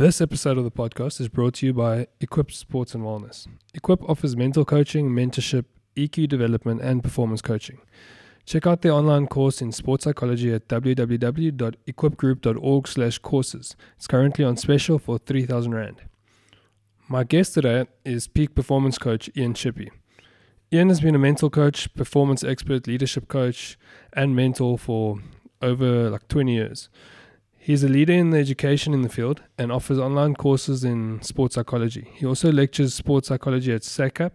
This episode of the podcast is brought to you by Equip Sports and Wellness. Equip offers mental coaching, mentorship, EQ development, and performance coaching. Check out their online course in sports psychology at www.equipgroup.org/courses. It's currently on special for 3000 rand. My guest today is peak performance coach Ian Chippy. Ian has been a mental coach, performance expert, leadership coach, and mentor for over like 20 years. He's a leader in the education in the field and offers online courses in sports psychology. He also lectures sports psychology at SACAP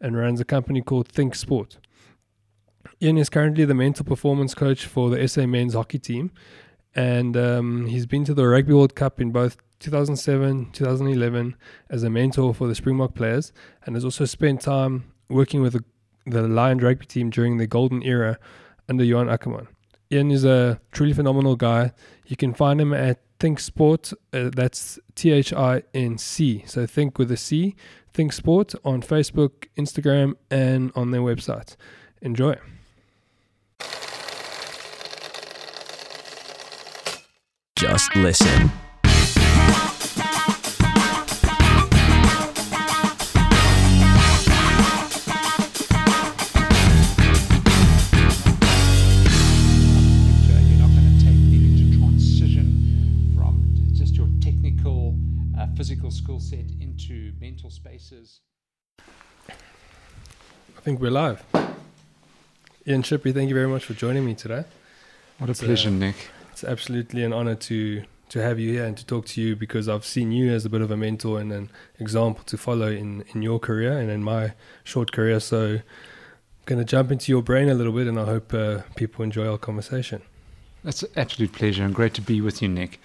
and runs a company called Thinc Sport. Ian is currently the mental performance coach for the SA men's hockey team, and um, he's been to the Rugby World Cup in both 2007 2011 as a mentor for the Springbok players, and has also spent time working with the, the Lion rugby team during the golden era under Johan Ackermann. Ian is a truly phenomenal guy. You can find him at Thinc Sport. Uh, that's T H I N C. So think with a C. Thinc Sport on Facebook, Instagram, and on their website. Enjoy. Just listen. Think we're live. Ian Chippy, thank you very much for joining me today. What a It's, uh, pleasure, Nick. It's absolutely an honor to to have you here and to talk to you because I've seen you as a bit of a mentor and an example to follow in in your career and in my short career. So, I'm going to jump into your brain a little bit, and I hope uh, people enjoy our conversation. That's an absolute pleasure and great to be with you, Nick.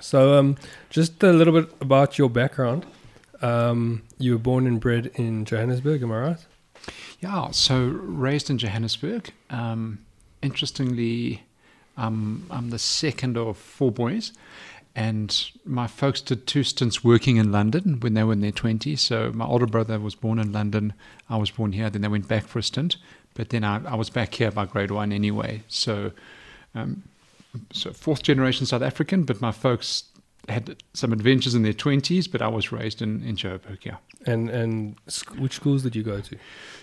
So, um, just a little bit about your background. Um, you were born and bred in Johannesburg, am I right? Yeah, so raised in Johannesburg. Um, interestingly, um, I'm the second of four boys, and my folks did two stints working in London when they were in their 20s. So my older brother was born in London, I was born here, then they went back for a stint, but then I, I was back here by grade one anyway. So, um, so fourth generation South African, but my folks had some adventures in their 20s, but I was raised in, in Joburg, yeah. And and which schools did you go to?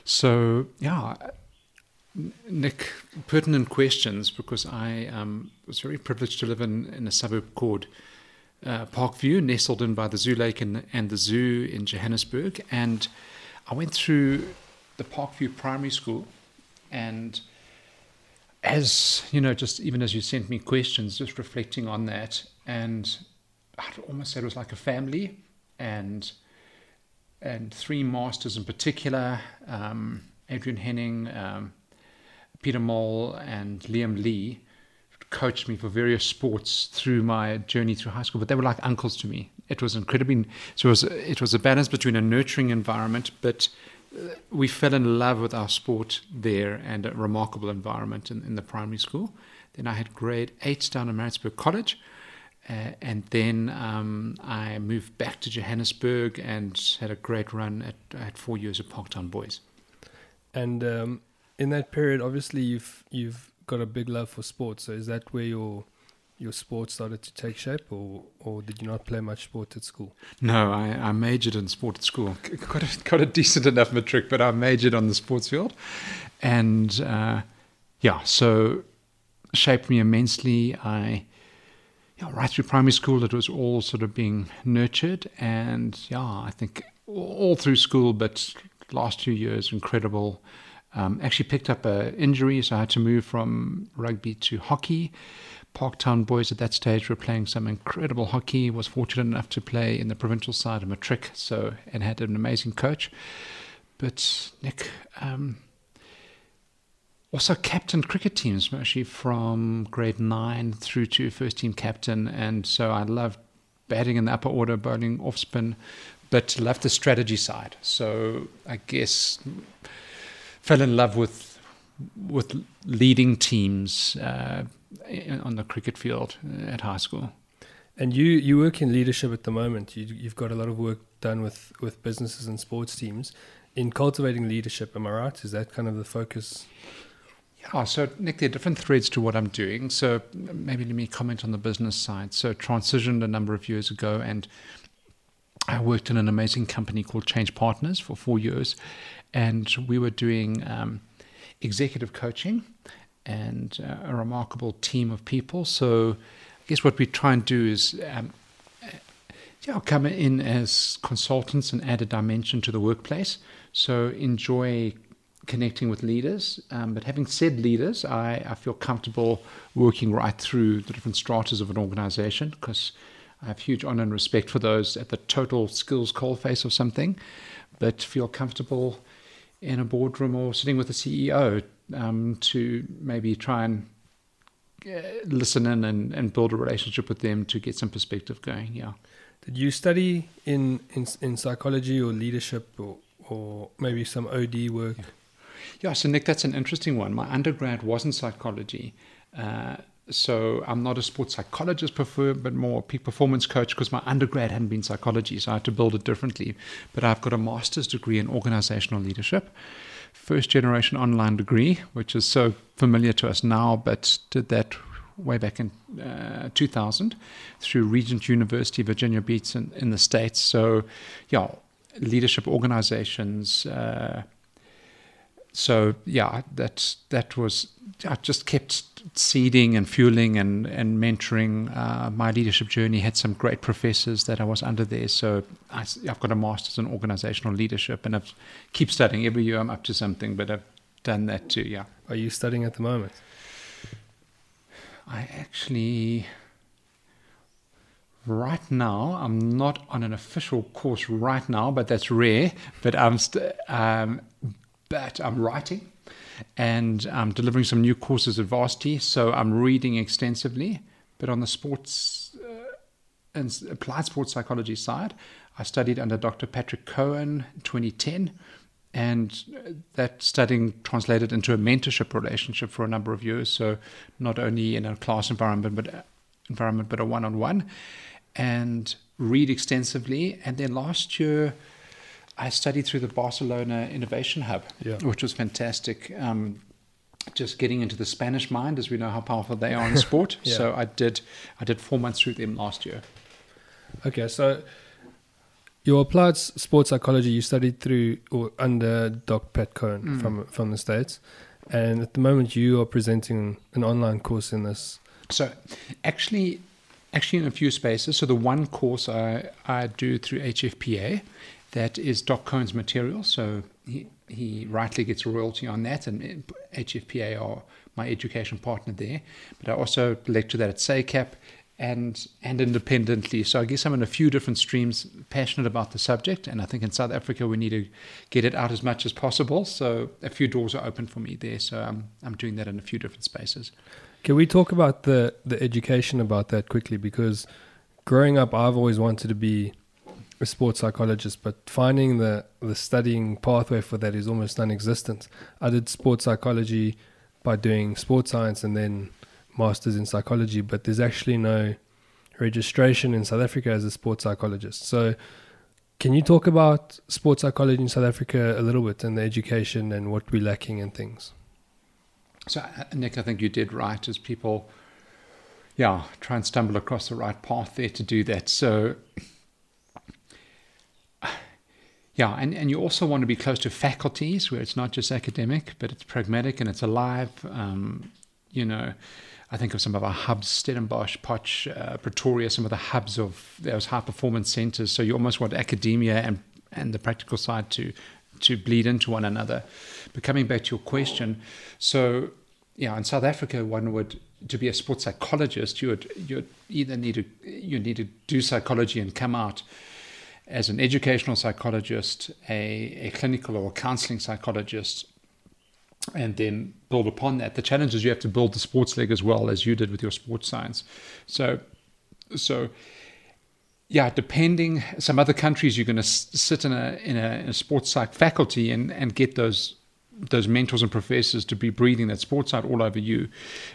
So yeah, Nick, pertinent questions because I um, was very privileged to live in, in a suburb called uh, Parkview, nestled in by the Zoo Lake and, and the zoo in Johannesburg, and I went through the Parkview Primary School, and as you know, just even as you sent me questions, just reflecting on that, and I'd almost say it was like a family, and and three masters in particular, um, Adrian Henning, um, Peter Moll, and Liam Lee, coached me for various sports through my journey through high school. But they were like uncles to me. It was incredibly. So it was it was a balance between a nurturing environment, but uh, we fell in love with our sport there and a remarkable environment in, in the primary school. Then I had grade eight down at Maritzburg College. Uh, and then um, I moved back to Johannesburg and had a great run at, at four years at Parktown Boys. And um, in that period, obviously you've you've got a big love for sports. So is that where your your sport started to take shape, or or did you not play much sport at school? No, I, I majored in sport at school. C- Got a, got a decent enough matric, but I majored on the sports field. And uh, yeah, so shaped me immensely. I, yeah, right through primary school, it was all sort of being nurtured. And yeah, I think all through school, but last two years, incredible. Um, actually picked up a injury, so I had to move from rugby to hockey. Parktown boys at that stage were playing some incredible hockey. Was fortunate enough to play in the provincial side of Matric, so and had an amazing coach. But Nick, um, also captained cricket teams, actually from grade nine through to first team captain, and so I loved batting in the upper order, bowling off spin, but loved the strategy side. So I guess fell in love with with leading teams uh, on the cricket field at high school. And you you work in leadership at the moment. You you've got a lot of work done with with businesses and sports teams in cultivating leadership. Am I right? Is that kind of the focus? Yeah, so Nick, there are different threads to what I'm doing. So maybe let me comment on the business side. So transitioned a number of years ago, and I worked in an amazing company called Change Partners for four years, and we were doing um, executive coaching and uh, a remarkable team of people. So I guess what we try and do is. Um, yeah, come in as consultants and add a dimension to the workplace. So enjoy connecting with leaders. Um, but having said leaders, I, I feel comfortable working right through the different stratas of an organization because I have huge honor and respect for those at the total skills coalface of something, but feel comfortable in a boardroom or sitting with a CEO um, to maybe try and uh, listen in and, and build a relationship with them to get some perspective going. Yeah. Did you study in, in, in psychology or leadership or, or maybe some OD work? Yeah. Yeah, so Nick, that's an interesting one. My undergrad wasn't psychology. Uh, so I'm not a sports psychologist, prefer, but more a peak performance coach because my undergrad hadn't been psychology, so I had to build it differently. But I've got a master's degree in organizational leadership, first generation online degree, which is so familiar to us now, but did that way back in uh, 2000 through Regent University, Virginia Beach in, in the States. So, yeah, leadership organizations. Uh, so yeah, that that was I just kept seeding and fueling and and mentoring uh, my leadership journey. Had some great professors that I was under there. So I, have got a master's in organizational leadership, and I keep studying every year. I'm up to something, but I've done that too. Yeah. Are you studying at the moment? I actually right now i'm not on an official course right now but that's rare but i'm st- um, but I'm writing and I'm delivering some new courses at Varsity. So I'm reading extensively. But on the sports uh, and applied sports psychology side, I studied under Dr. Patrick Cohn in 2010. And that studying translated into a mentorship relationship for a number of years. So not only in a class environment, but environment, but a one-on-one, and read extensively. And then last year, I studied through the Barcelona Innovation Hub, yeah. which was fantastic. Um, just getting into the Spanish mind, as we know how powerful they are in sport. yeah. So I did, I did four months through them last year. Okay, so your applied sports psychology you studied through or under Doc Pat Cohn mm. from from the states, and at the moment you are presenting an online course in this. So, actually, actually in a few spaces. So the one course I I do through HFPA that is Doc Cohn's material. So he, he rightly gets royalty on that, and eh, HFPA are my education partner there. But I also lecture that at SACAP and and independently. So I guess I'm in a few different streams, passionate about the subject, and I think in South Africa we need to get it out as much as possible. So a few doors are open for me there. So I'm I'm doing that in a few different spaces. Can we talk about the the education about that quickly? Because growing up, I've always wanted to be a sports psychologist, but finding the the studying pathway for that is almost non-existent. I did sports psychology by doing sports science and then masters in psychology, but there's actually no registration in South Africa as a sports psychologist. So, can you talk about sports psychology in South Africa a little bit and the education and what we're lacking and things? So, Nick, I think you did right as people, yeah, try and stumble across the right path there to do that. So, yeah, and, and you also want to be close to faculties where it's not just academic, but it's pragmatic and it's alive. Um, you know, I think of some of our hubs, Stellenbosch, Potch, uh, Pretoria, some of the hubs of those high performance centers. So you almost want academia and, and the practical side to to bleed into one another. But coming back to your question, so yeah, in South Africa, one would to be a sports psychologist, you would you either need to you need to do psychology and come out as an educational psychologist, a, a clinical or counseling psychologist, and then build upon that. The challenge is you have to build the sports leg as well as you did with your sports science. So, so yeah, depending some other countries, you're going to sit in a in a, in a sports psych faculty and and get those those mentors and professors to be breathing that sports side all over you.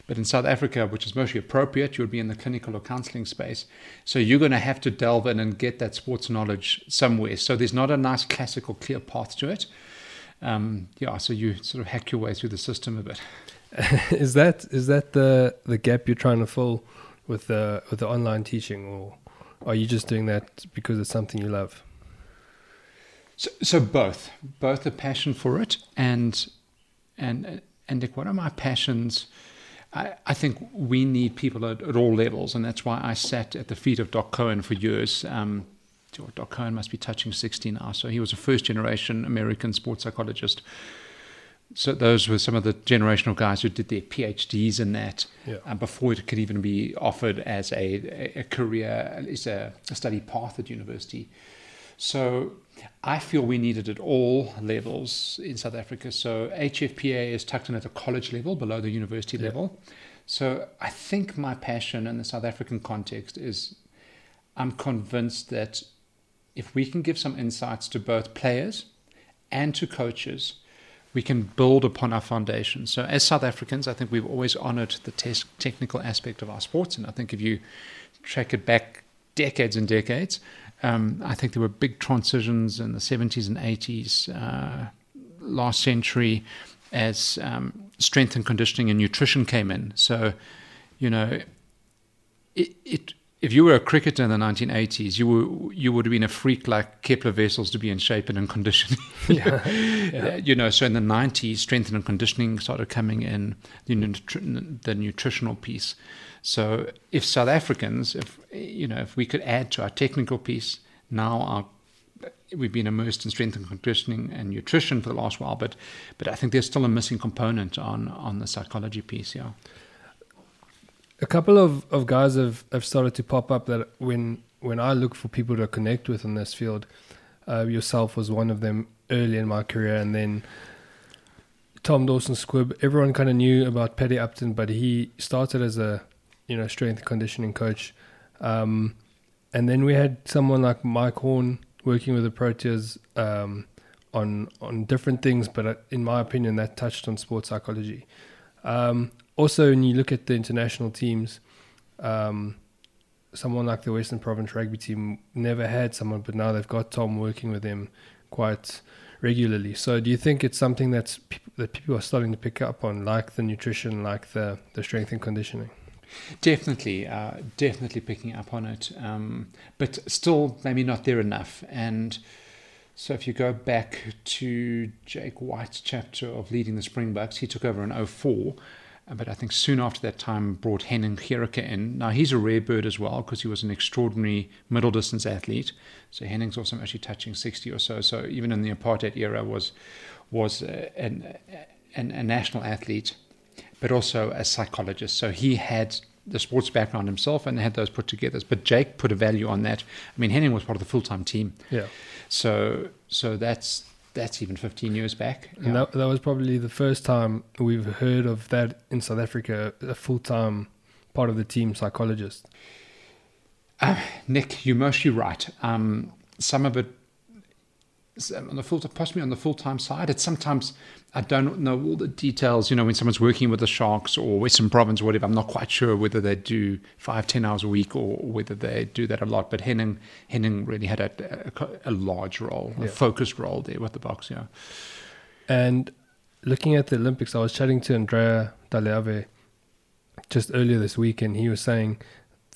But in South Africa, which is mostly appropriate, you would be in the clinical or counseling space. So you're going to have to delve in and get that sports knowledge somewhere. So there's not a nice classical clear path to it. Um, yeah, so you sort of hack your way through the system a bit. is that is that the the gap you're trying to fill with the with the online teaching, or are you just doing that because it's something you love? So, so both, both a passion for it, and and and Nick, what are my passions. I, I think we need people at, at, all levels, and that's why I sat at the feet of Doc Cohn for years. Um, Doc Cohn must be touching 60 now, so he was a first generation American sports psychologist so those were some of the generational guys who did their PhDs in that yeah. uh, before it could even be offered as a, a career, as a, a, study path at university. So I feel we need it at all levels in South Africa. So HFPA is tucked in at the college level below the university yeah. level. So I think my passion in the South African context is I'm convinced that if we can give some insights to both players and to coaches – we can build upon our foundation. So, as South Africans, I think we've always honored the te- technical aspect of our sports. And I think if you track it back decades and decades, um, I think there were big transitions in the 70s and 80s, uh, last century, as um, strength and conditioning and nutrition came in. So, you know, it, it if you were a cricketer in the 1980s, you were you would have been a freak like Kepler Wessels to be in shape and in condition. yeah. yeah. You know, so in the 90s, strength and conditioning started coming in the, nutri- the nutritional piece. So if South Africans, if you know, if we could add to our technical piece, now our we've been immersed in strength and conditioning and nutrition for the last while, but but I think there's still a missing component on on the psychology piece. Yeah a couple of, of guys have, have started to pop up that when when I look for people to connect with in this field, uh, yourself was one of them early in my career, and then Tom Dawson Squibb. Everyone kind of knew about Paddy Upton, but he started as a you know strength conditioning coach, um, and then we had someone like Mike Horn working with the Proteas um, on on different things, but uh, in my opinion, that touched on sports psychology. Um, also, when you look at the international teams, um, someone like the Western Province rugby team never had someone, but now they've got Tom working with them quite regularly. So, do you think it's something that's that people are starting to pick up on, like the nutrition, like the the strength and conditioning? Definitely, uh, definitely picking up on it, um, but still maybe not there enough. And so, if you go back to Jake White's chapter of leading the Springboks, he took over in 04 but I think soon after that time brought Henning Gericke in. Now he's a rare bird as well because he was an extraordinary middle distance athlete. So Henning's also actually touching 60 or so. So even in the apartheid era was was uh, an, an, a national athlete, but also a psychologist. So he had the sports background himself and had those put together. But Jake put a value on that. I mean, Henning was part of the full time team. Yeah. So so that's that's even 15 years back. And that, that was probably the first time we've heard of that in South Africa, a full time part of the team psychologist. Uh, Nick, you're mostly right. Um, some of it Um, on the full, possibly on the full time side. It's sometimes I don't know all the details. You know, when someone's working with the Sharks or Western Province or whatever, I'm not quite sure whether they do five, ten hours a week or whether they do that a lot. But Henning, Henning really had a, a, a large role, yeah. a focused role there with the Boks. Yeah. And looking at the Olympics, I was chatting to Andrea Daleave just earlier this week, and he was saying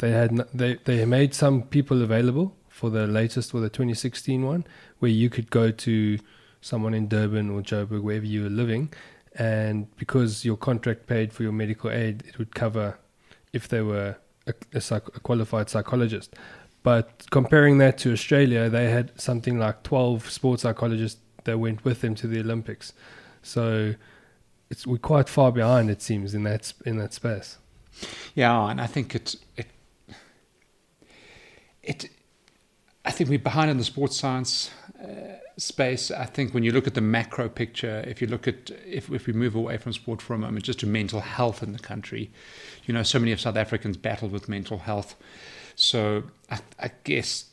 they had they they made some people available for the latest or the 2016 one, where you could go to someone in Durban or Joburg, wherever you were living, and because your contract paid for your medical aid, it would cover if they were a, a, psych, a qualified psychologist. But comparing that to Australia, they had something like 12 sports psychologists that went with them to the Olympics. So it's we're quite far behind, it seems, in that in that space. Yeah, and I think it it it I think we're behind in the sports science uh, space. I think when you look at the macro picture, if you look at if if we move away from sport for a moment, just to mental health in the country, you know, so many of South Africans battle with mental health. So I, I guess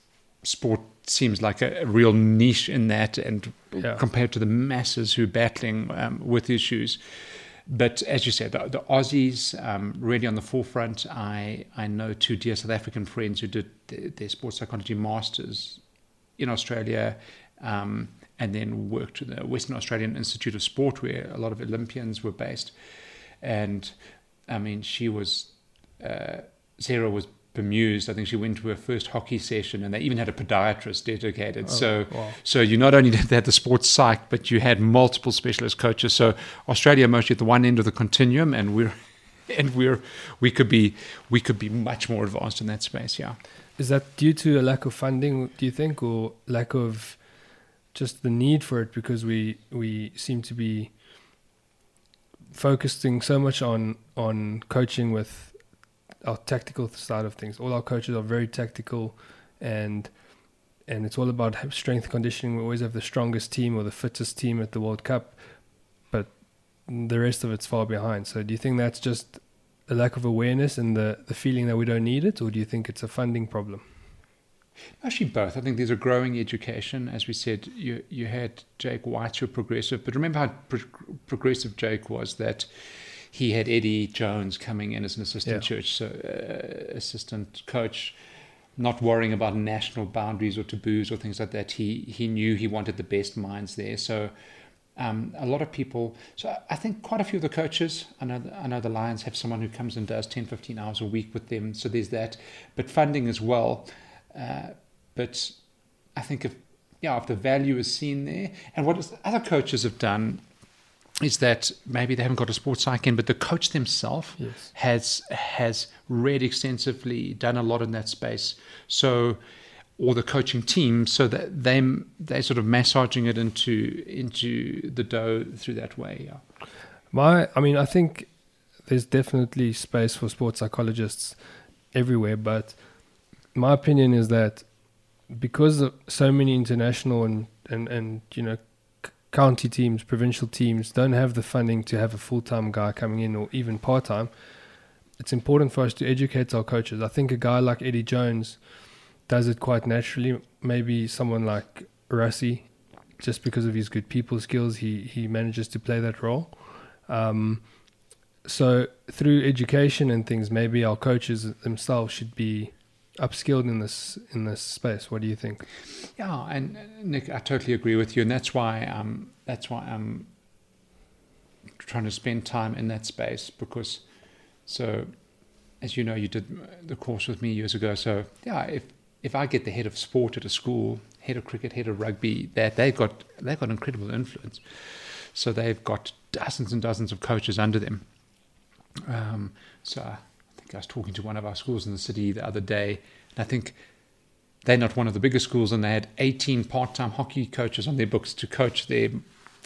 sport seems like a, a, real niche in that, and yeah. compared to the masses who are battling um, with issues. But as you said, the, the Aussies um, really on the forefront. I I know two dear South African friends who did their, their sports psychology masters in Australia, um, and then worked at the Western Australian Institute of Sport, where a lot of Olympians were based. and I mean, she was uh, Sarah was bemused. I think she went to her first hockey session, and they even had a podiatrist dedicated. Oh, so, wow. so you not only did they have the sports psych, but you had multiple specialist coaches. So Australia mostly at the one end of the continuum, and we're and we're we could be we could be much more advanced in that space. Yeah. Is that due to a lack of funding, do you think, or lack of just the need for it because we we seem to be focusing so much on on coaching with our tactical side of things. All our coaches are very tactical, and and it's all about strength conditioning. We always have the strongest team or the fittest team at the World Cup, but the rest of it's far behind. So do you think that's just a lack of awareness and the, the feeling that we don't need it, or do you think it's a funding problem? Actually, both. I think there's a growing education. As we said, you you had Jake White, who progressive, but remember how pro- progressive Jake was that he had Eddie Jones coming in as an assistant Yeah. church, so uh, assistant coach, not worrying about national boundaries or taboos or things like that. He he knew he wanted the best minds there. So um, a lot of people. So I- think quite a few of the coaches. I know I know the Lions have someone who comes and does 10, 15 hours a week with them. So there's that, but funding as well. Uh, but I think if yeah, if the value is seen there, and what other coaches have done is that maybe they haven't got a sports psych in, but the coach themselves Yes. has has read extensively, done a lot in that space. So, or the coaching team, so that they they sort of massaging it into into the dough through that way. Yeah. My, I mean, I think there's definitely space for sports psychologists everywhere, but my opinion is that because of so many international and and and you know county teams, provincial teams don't have the funding to have a full time guy coming in or even part time. It's important for us to educate our coaches. I think a guy like Eddie Jones does it quite naturally. Maybe someone like Rassie, just because of his good people skills, he he manages to play that role. Um, so through education and things, maybe our coaches themselves should be upskilled in this in this space. What do you think? Yeah, and uh, Nick, I totally agree with you, and that's why um, that's why I'm trying to spend time in that space because, so, as you know, you did the course with me years ago. So yeah, if if I get the head of sport at a school, head of cricket, head of rugby, that they've got they've got incredible influence. So they've got dozens and dozens of coaches under them. Um, so I was talking to one of our schools in the city the other day, and I think they're not one of the biggest schools, and they had 18 part-time hockey coaches on their books to coach their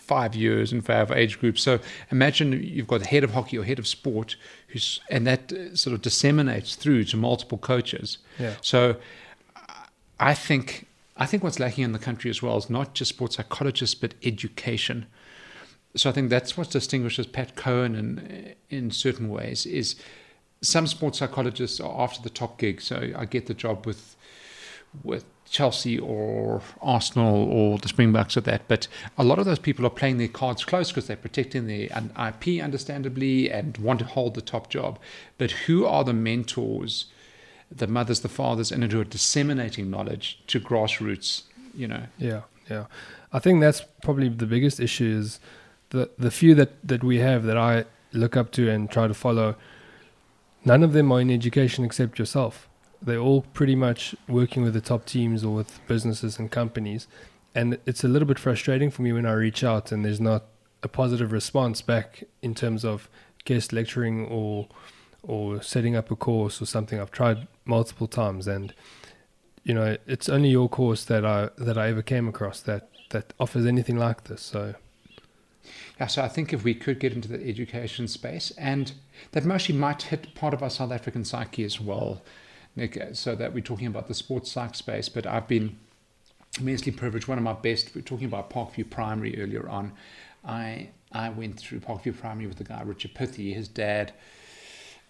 five years and five age groups. So imagine you've got the head of hockey or head of sport, who's and that uh, sort of disseminates through to multiple coaches. Yeah. So I think I think what's lacking in the country as well is not just sports psychologists but education. So I think that's what distinguishes Pat Cohn in in certain ways is some sports psychologists are after the top gig. So I get the job with with Chelsea or Arsenal or the Springboks or that. But a lot of those people are playing their cards close because they're protecting their IP, understandably, and want to hold the top job. But who are the mentors, the mothers, the fathers, and who are disseminating knowledge to grassroots? You know, Yeah, yeah. I think that's probably the biggest issue is the the few that that we have that I look up to and try to follow. None of them are in education except yourself. They're all pretty much working with the top teams or with businesses and companies, and it's a little bit frustrating for me when I reach out and there's not a positive response back in terms of guest lecturing or or setting up a course or something. I've tried multiple times and you know, it's only your course that I that I ever came across that that offers anything like this. So Yeah, so I think if we could get into the education space, and that mostly might hit part of our South African psyche as well, Nick, so that we're talking about the sports psych space. But I've been immensely privileged. One of my best, we are talking about Parkview Primary earlier on. I I went through Parkview Primary with the guy Richard Pithey. His dad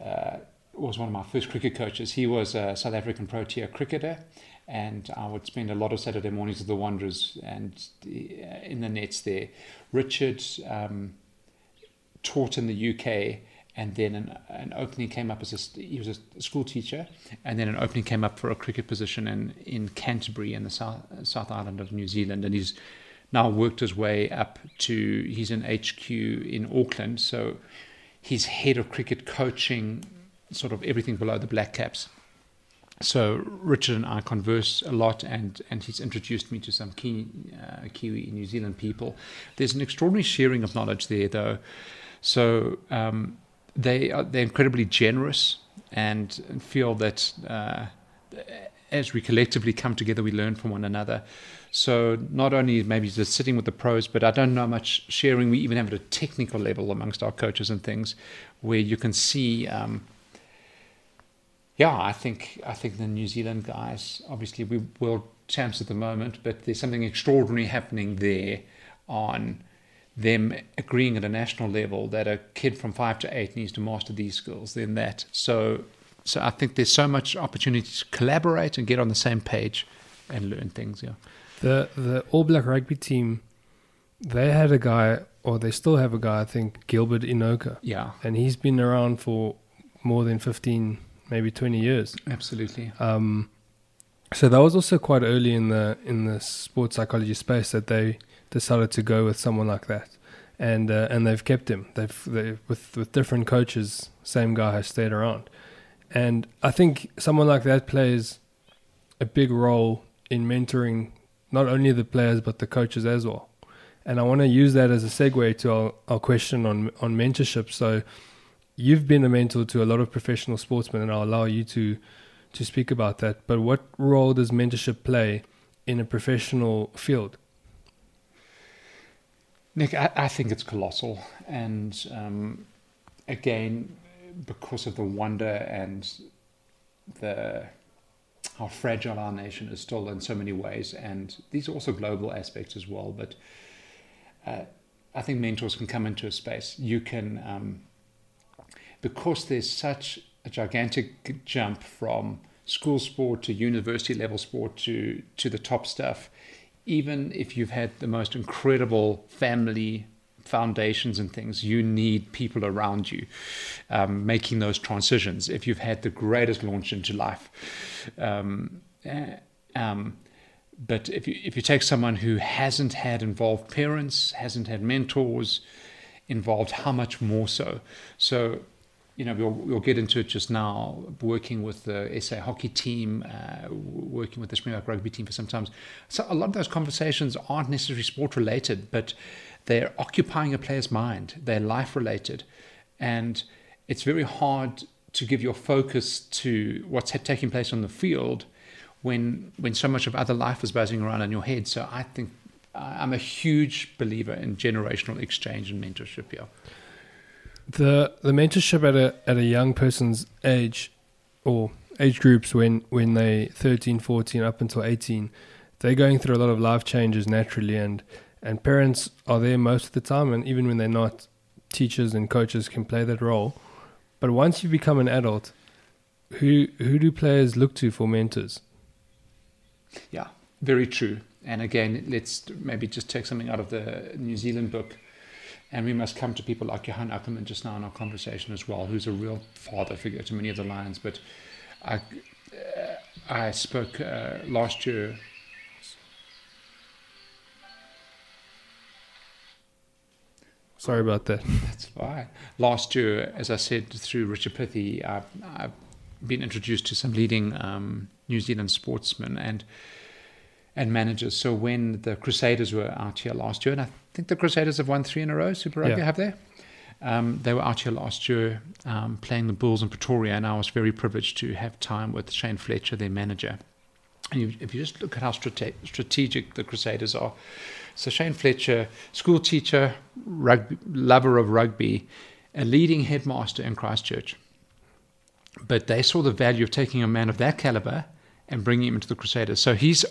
uh, was one of my first cricket coaches. He was a South African Protea cricketer, and I would spend a lot of Saturday mornings with the Wanderers and uh, in the nets there. Richard um, taught in the UK, and then an, an opening came up as a, he was a school teacher, and then an opening came up for a cricket position in, in Canterbury in the South, South Island of New Zealand, and he's now worked his way up to he's in HQ in Auckland, so he's head of cricket coaching, sort of everything below the Black Caps. So Richard and I converse a lot, and, and he's introduced me to some key, uh, Kiwi New Zealand people. There's an extraordinary sharing of knowledge there, though. So um, they are, they're incredibly generous and, and feel that uh, as we collectively come together, we learn from one another. So not only maybe just sitting with the pros, but I don't know much sharing we even have at a technical level amongst our coaches and things, where you can see. Um, yeah, I think I think the New Zealand guys, obviously we world champs at the moment, but there's something extraordinary happening there on them agreeing at a national level that a kid from five to eight needs to master these skills, then that. So so I think there's so much opportunity to collaborate and get on the same page and learn things, yeah. The the All Black rugby team, they had a guy, or they still have a guy, I think, Gilbert Enoka. Yeah. And he's been around for more than 15, maybe 20 years. Absolutely. Um, so that was also quite early in the in the sports psychology space that they decided to go with someone like that, and uh, and they've kept him. They've they, with with different coaches, same guy has stayed around, and I think someone like that plays a big role in mentoring not only the players but the coaches as well. And I want to use that as a segue to our, our question on on mentorship. So you've been a mentor to a lot of professional sportsmen, and I'll allow you to to speak about that. But what role does mentorship play in a professional field? Nick, I, I think it's colossal, and um, again, because of the wonder and the how fragile our nation is still in so many ways, and these are also global aspects as well. But uh, I think mentors can come into a space. You can um, because there's such a gigantic jump from school sport to university level sport to to the top stuff even if you've had the most incredible family foundations and things you need people around you um, making those transitions if you've had the greatest launch into life. Um, uh, um, but if you if you take someone who hasn't had involved parents hasn't had mentors involved how much more so? So you know, we'll, we'll get into it just now, working with the SA hockey team, uh, working with the Springbok rugby team for some time. So a lot of those conversations aren't necessarily sport related, but they're occupying a player's mind. They're life related. And it's very hard to give your focus to what's taking place on the field when when so much of other life is buzzing around in your head. So I think I'm a huge believer in generational exchange and mentorship here the the mentorship at a at a young person's age or age groups when when they 13 14 up until 18 they're going through a lot of life changes naturally and and parents are there most of the time and even when they're not teachers and coaches can play that role. But once you become an adult who who do players look to for mentors? Yeah very true. And again let's maybe just take something out of the New Zealand book and we must come to people like Johan Ackermann just now in our conversation as well, who's a real father figure to many of the Lions. But I, uh, I spoke uh, last year. Sorry about that. That's fine. Last year, as I said through Richard Pithey, I've, I've been introduced to some leading um, New Zealand sportsmen and and managers. So when the Crusaders were out here last year, and I think the Crusaders have won three in a row, Super Rugby, yeah. have they? Um, they were out here last year um, playing the Bulls in Pretoria, and I was very privileged to have time with Shane Fletcher, their manager. And you, if you just look at how strate- strategic the Crusaders are, so Shane Fletcher, school teacher, rugby, lover of rugby, a leading headmaster in Christchurch. But they saw the value of taking a man of that caliber and bringing him into the Crusaders. So he's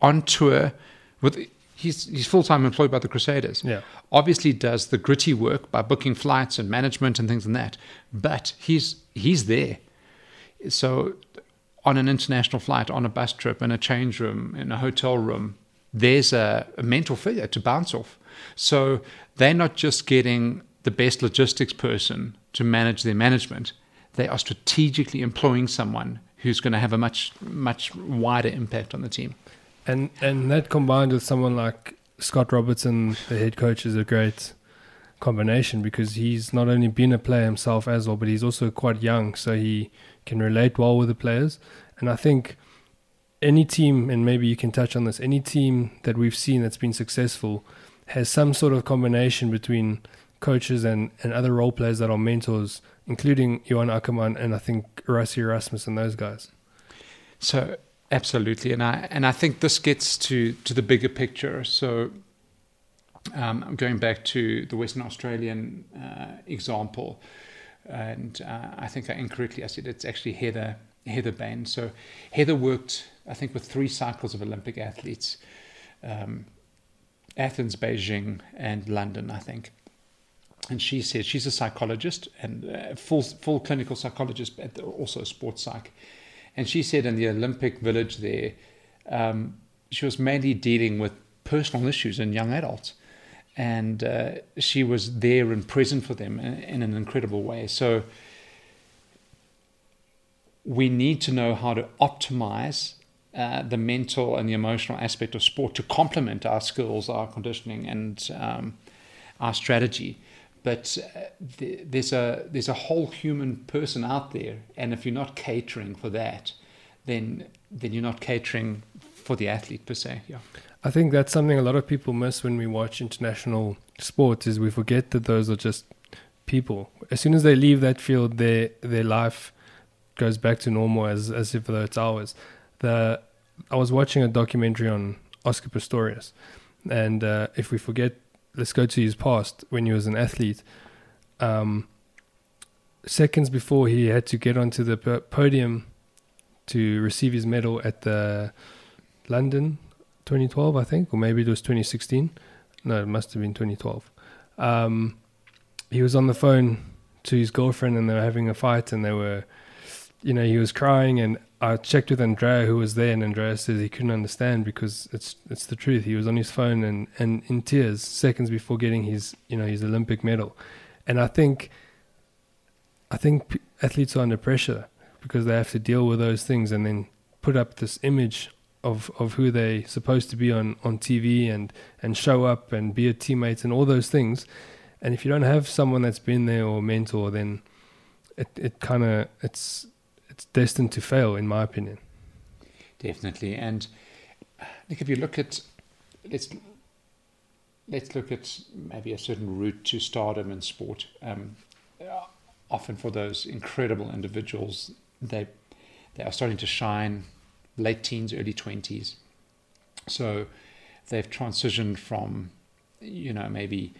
on tour with he's he's full time employed by the Crusaders. Yeah. Obviously does the gritty work by booking flights and management and things like that. But he's he's there. So on an international flight, on a bus trip, in a change room, in a hotel room, there's a, a mental figure to bounce off. So they're not just getting the best logistics person to manage their management. They are strategically employing someone who's going to have a much much wider impact on the team. And and that combined with someone like Scott Robertson, the head coach, is a great combination because he's not only been a player himself as well, but he's also quite young, so he can relate well with the players. And I think any team, and maybe you can touch on this, any team that we've seen that's been successful has some sort of combination between coaches and, and other role players that are mentors, including Johan Ackermann and I think Rassie Erasmus and those guys. So absolutely, and I and I think this gets to to the bigger picture. So um, I'm going back to the Western Australian uh, example, and uh, I think I incorrectly I said it's actually Heather Heather Bain. So Heather worked, I think, with three cycles of Olympic athletes, um, Athens, Beijing, and London, I think. And she said she's a psychologist and uh, full full clinical psychologist, but also a sports psych. And she said in the Olympic Village there, um, she was mainly dealing with personal issues in young adults and uh, she was there and present for them in, in, an incredible way. So we need to know how to optimize uh, the mental and the emotional aspect of sport to complement our skills, our conditioning, and um, our strategy. But uh, th- there's a there's a whole human person out there, and if you're not catering for that, then then you're not catering for the athlete per se. Yeah. I think that's something a lot of people miss when we watch international sports is we forget that those are just people. As soon as they leave that field, their their life goes back to normal as as if though it's ours. The I was watching a documentary on Oscar Pistorius, and uh, if we forget, let's go to his past when he was an athlete. Um, seconds before he had to get onto the podium to receive his medal at the London 2012, I think, or maybe it was 2016. No, it must have been 2012. Um, he was on the phone to his girlfriend and they were having a fight and they were, you know, he was crying and I checked with Andrea who was there and Andrea says he couldn't understand because it's it's the truth. He was on his phone and, and in tears seconds before getting his you know his Olympic medal, and I think I think athletes are under pressure because they have to deal with those things and then put up this image of of who they supposed to be on on TV and and show up and be a teammate and all those things. And if you don't have someone that's been there or mentor, then it it kind of it's it's destined to fail, in my opinion. Definitely, and Nick, if you look at let's let's look at maybe a certain route to stardom in sport. Um, often for those incredible individuals, they they are starting to shine late teens, early 20s. So they've transitioned from, you know, maybe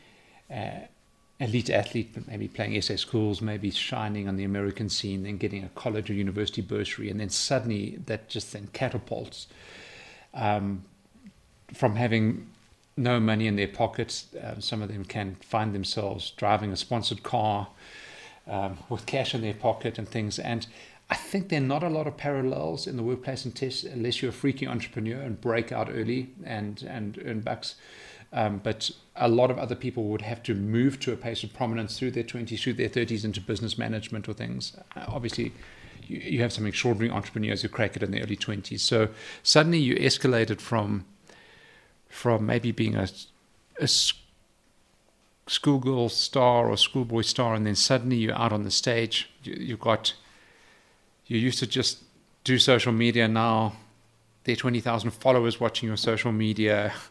uh, elite athlete, but maybe playing SA schools, maybe shining on the American scene, then getting a college or university bursary, and then suddenly that just then catapults um, from having no money in their pockets. Uh, some of them can find themselves driving a sponsored car um, with cash in their pocket and things. And I think there are not a lot of parallels in the workplace and test unless you're a freaky entrepreneur and break out early and, and earn bucks. Um, but a lot of other people would have to move to a place of prominence through their 20s, through their 30s into business management or things. Uh, obviously, you, you have some extraordinary entrepreneurs who crack it in the early 20s. So suddenly you escalated from from maybe being a, a schoolgirl star or schoolboy star, and then suddenly you're out on the stage. You, you've got you used to just do social media now there are 20,000 followers watching your social media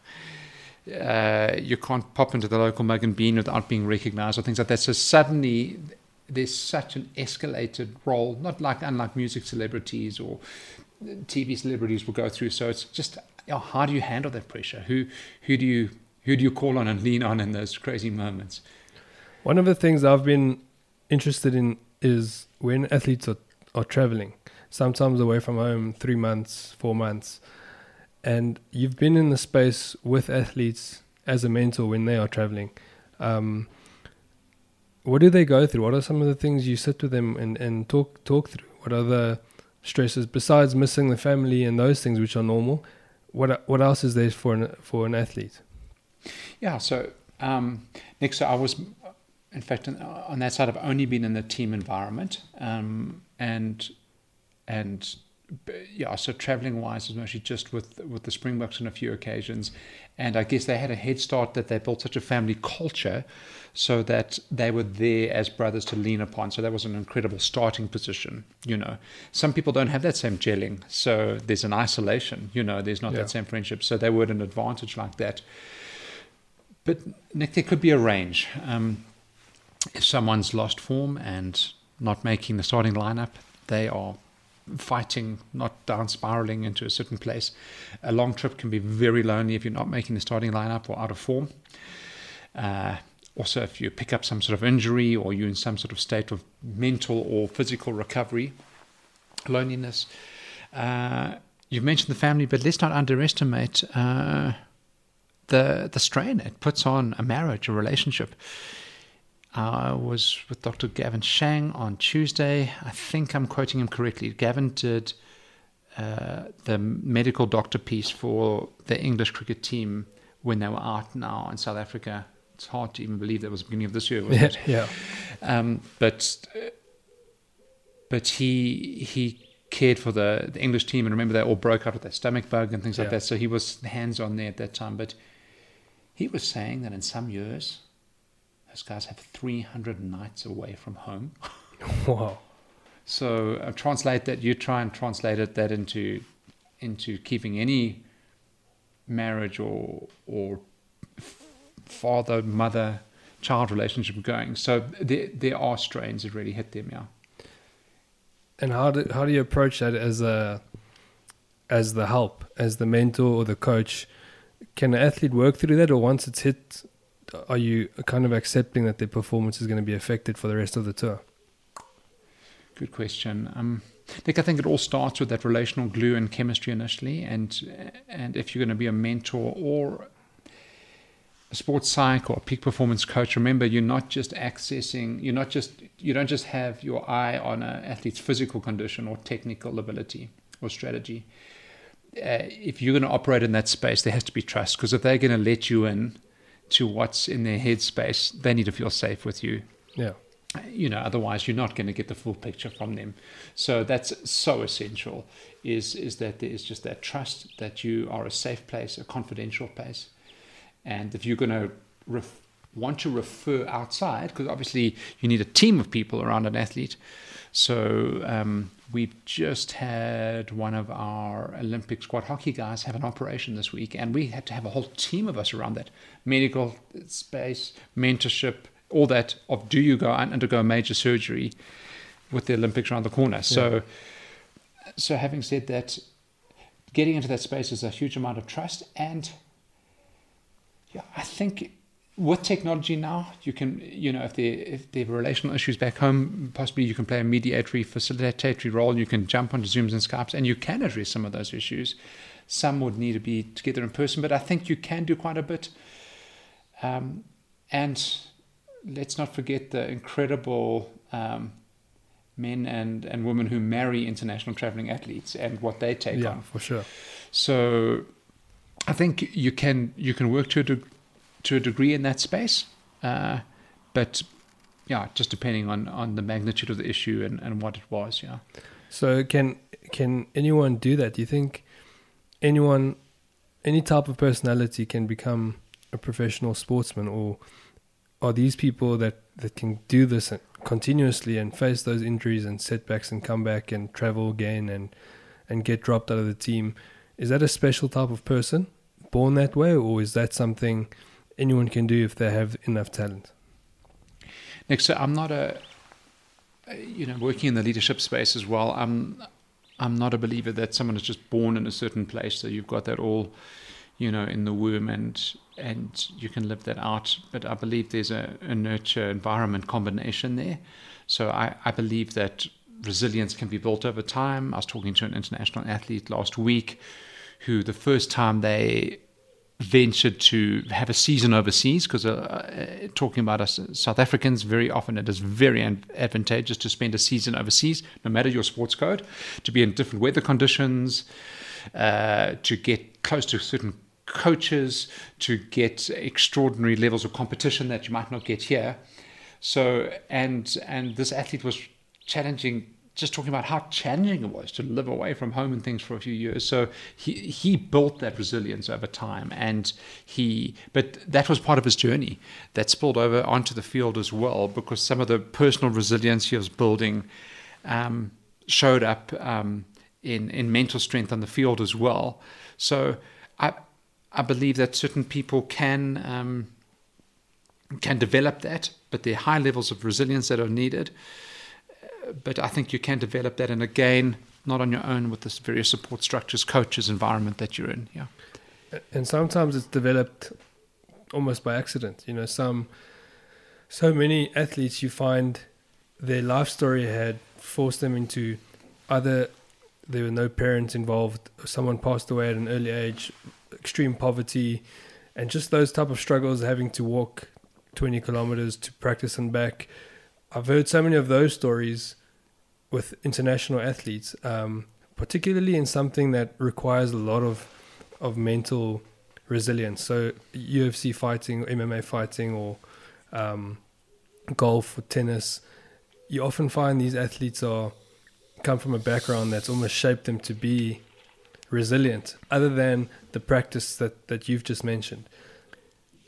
uh, you can't pop into the local mug and bean without being recognized or things like that. So suddenly there's such an escalated role not like unlike music celebrities or TV celebrities will go through. So it's just you know, how do you handle that pressure? Who who do you who do you call on and lean on in those crazy moments? One of the things I've been interested in is when athletes are are traveling, sometimes away from home, three months, four months. And you've been in the space with athletes as a mentor when they are traveling. Um, what do they go through? What are some of the things you sit with them and, and talk talk through? What are the stresses besides missing the family and those things which are normal? What what else is there for an for an athlete? Yeah, so um, I was in fact on that side I've only been in the team environment. Um, and and yeah, so traveling wise was mostly just with with the Springboks on a few occasions, and I guess they had a head start that they built such a family culture, so that they were there as brothers to lean upon. So that was an incredible starting position. You know, some people don't have that same gelling, so there's an isolation. You know, there's not Yeah. that same friendship, so they were at an advantage like that. But Nick, there could be a range. Um, if someone's lost form and not making the starting lineup, they are fighting, not down spiraling into a certain place. A long trip can be very lonely if you're not making the starting lineup or out of form. Uh, also, if you pick up some sort of injury or you're in some sort of state of mental or physical recovery, loneliness. Uh, you've mentioned the family, but let's not underestimate uh, the the strain it puts on a marriage, a relationship. I was with Dr. Gavin Shang on Tuesday. I think I'm quoting him correctly. Gavin did uh, the medical doctor piece for the English cricket team when they were out now in South Africa. It's hard to even believe that was the beginning of this year, wasn't it? Yeah, yeah. Um, but but he he cared for the, the English team, and remember they all broke out with their stomach bug and things like that. So he was hands on there at that time. But he was saying that in some years, those guys have 300 nights away from home. Wow. So uh, translate that. You try and translate it that into into keeping any marriage or or father mother child relationship going. So there there are strains that really hit them. Yeah. And how do how do you approach that as a as the help, as the mentor or the coach? Can an athlete work through that, or once it's hit, are you kind of accepting that their performance is going to be affected for the rest of the tour? Good question. Um, Nick, I think it all starts with that relational glue and chemistry initially, and and if you're going to be a mentor or a sports psych or a peak performance coach, remember you're not just accessing, you're not just you don't just have your eye on an athlete's physical condition or technical ability or strategy. Uh, if you're going to operate in that space, there has to be trust because if they're going to let you in to what's in their headspace, they need to feel safe with you. Yeah. you know otherwise you're not going to get the full picture from them. So that's so essential is is that there is just that trust that you are a safe place a confidential place. And if you're going to ref- want to refer outside because obviously you need a team of people around an athlete. So um, we've just had one of our Olympic squad hockey guys have an operation this week, and we had to have a whole team of us around that medical space, mentorship, all that. Of do you go and undergo major surgery with the Olympics around the corner? So, so having said that, getting into that space is a huge amount of trust, and yeah, I think with technology now, you can, you know, if they if they have relational issues back home, possibly you can play a mediatory, facilitatory role. You can jump onto Zooms and Skypes, and you can address some of those issues. Some would need to be together in person, but I think you can do quite a bit. Um, and let's not forget the incredible um, men and, and women who marry international traveling athletes and what they take yeah, on. for sure. So I think you can you can work to a de- to a degree in that space, uh, but yeah, just depending on, on the magnitude of the issue and, and what it was. Yeah, So can can anyone do that? Do you think anyone, any type of personality can become a professional sportsman, or are these people that that can do this continuously and face those injuries and setbacks and come back and travel again and and get dropped out of the team? Is that a special type of person born that way, or is that something anyone can do if they have enough talent? Next, so I'm not a, you know, working in the leadership space as well. I'm, I'm not a believer that someone is just born in a certain place. So you've got that all, you know, in the womb and and you can live that out. But I believe there's a, a nurture environment combination there. So I, I believe that resilience can be built over time. I was talking to an international athlete last week who the first time they ventured to have a season overseas because uh, uh, talking about us South Africans, very often it is very an- advantageous to spend a season overseas, no matter your sports code, to be in different weather conditions, uh, to get close to certain coaches, to get extraordinary levels of competition that you might not get here. So and and this athlete was challenging just talking about how challenging it was to live away from home and things for a few years. So he he built that resilience over time, and he but that was part of his journey that spilled over onto the field as well because some of the personal resilience he was building um, showed up um, in in mental strength on the field as well. So I I believe that certain people can. Um, can develop that, but there are high levels of resilience that are needed but I think you can develop that, and again, not on your own with the various support structures, coaches, environment that you're in. Yeah. And sometimes it's developed almost by accident. You know, some so many athletes you find their life story had forced them into either there were no parents involved, someone passed away at an early age, extreme poverty, and just those type of struggles, having to walk 20 kilometers to practice and back. I've heard so many of those stories with international athletes, um, particularly in something that requires a lot of of mental resilience. So UFC fighting, MMA fighting, or um, golf or tennis, you often find these athletes are come from a background that's almost shaped them to be resilient, other than the practice that, that you've just mentioned.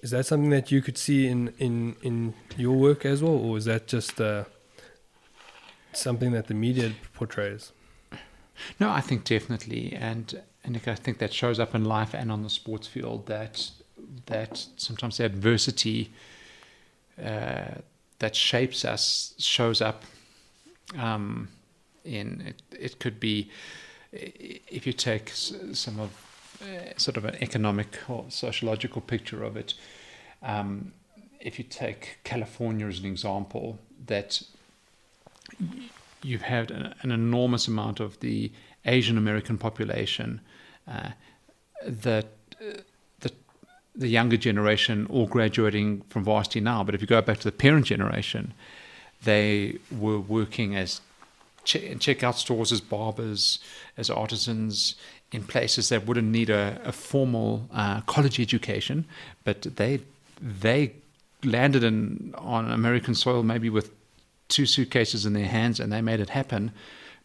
Is that something that you could see in, in, in your work as well, or is that just uh, something that the media portrays. No, I think definitely, and and I think that shows up in life and on the sports field that that sometimes the adversity uh, that shapes us shows up um, in it. It could be if you take some of uh, sort of an economic or sociological picture of it. Um, if you take California as an example, that you've had an, an enormous amount of the Asian American population uh, that uh, the the younger generation all graduating from varsity now. But if you go back to the parent generation, they were working as che- checkout stores, as barbers, as artisans in places that wouldn't need a, a formal uh, college education, but they they landed in on American soil maybe with two suitcases in their hands and they made it happen.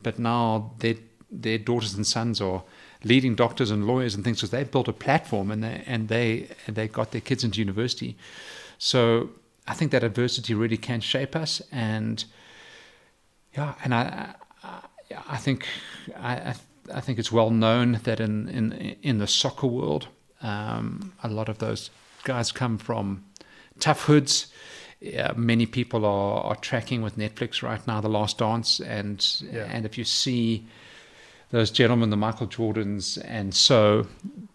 But now their their daughters and sons are leading doctors and lawyers and things because they built a platform and they and they and they got their kids into university. So I think that adversity really can shape us and yeah, and I I, I think I I think it's well known that in in in the soccer world, um, a lot of those guys come from tough hoods yeah, many people are, are tracking with Netflix right now, The Last Dance, and yeah. and if you see those gentlemen, the Michael Jordans, and so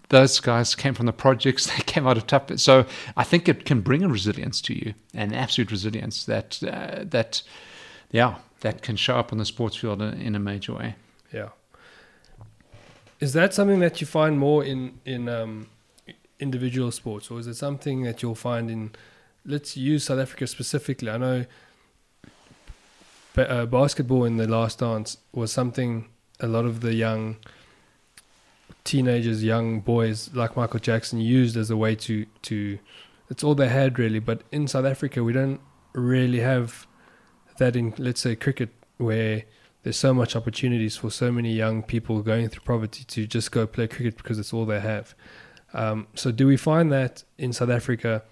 those guys came from the projects. They came out of tough. So I think it can bring a resilience to you, an absolute resilience that uh, that yeah that can show up on the sports field in, in, a major way. Yeah. Is that something that you find more in in um, individual sports, or is it something that you'll find in let's use South Africa specifically. I know uh, basketball in the last dance was something a lot of the young teenagers, young boys like Michael Jackson used as a way to to. It's all they had really, but in South Africa we don't really have that in let's say cricket where there's so much opportunities for so many young people going through poverty to just go play cricket because it's all they have. Um, so do we find that in South Africa?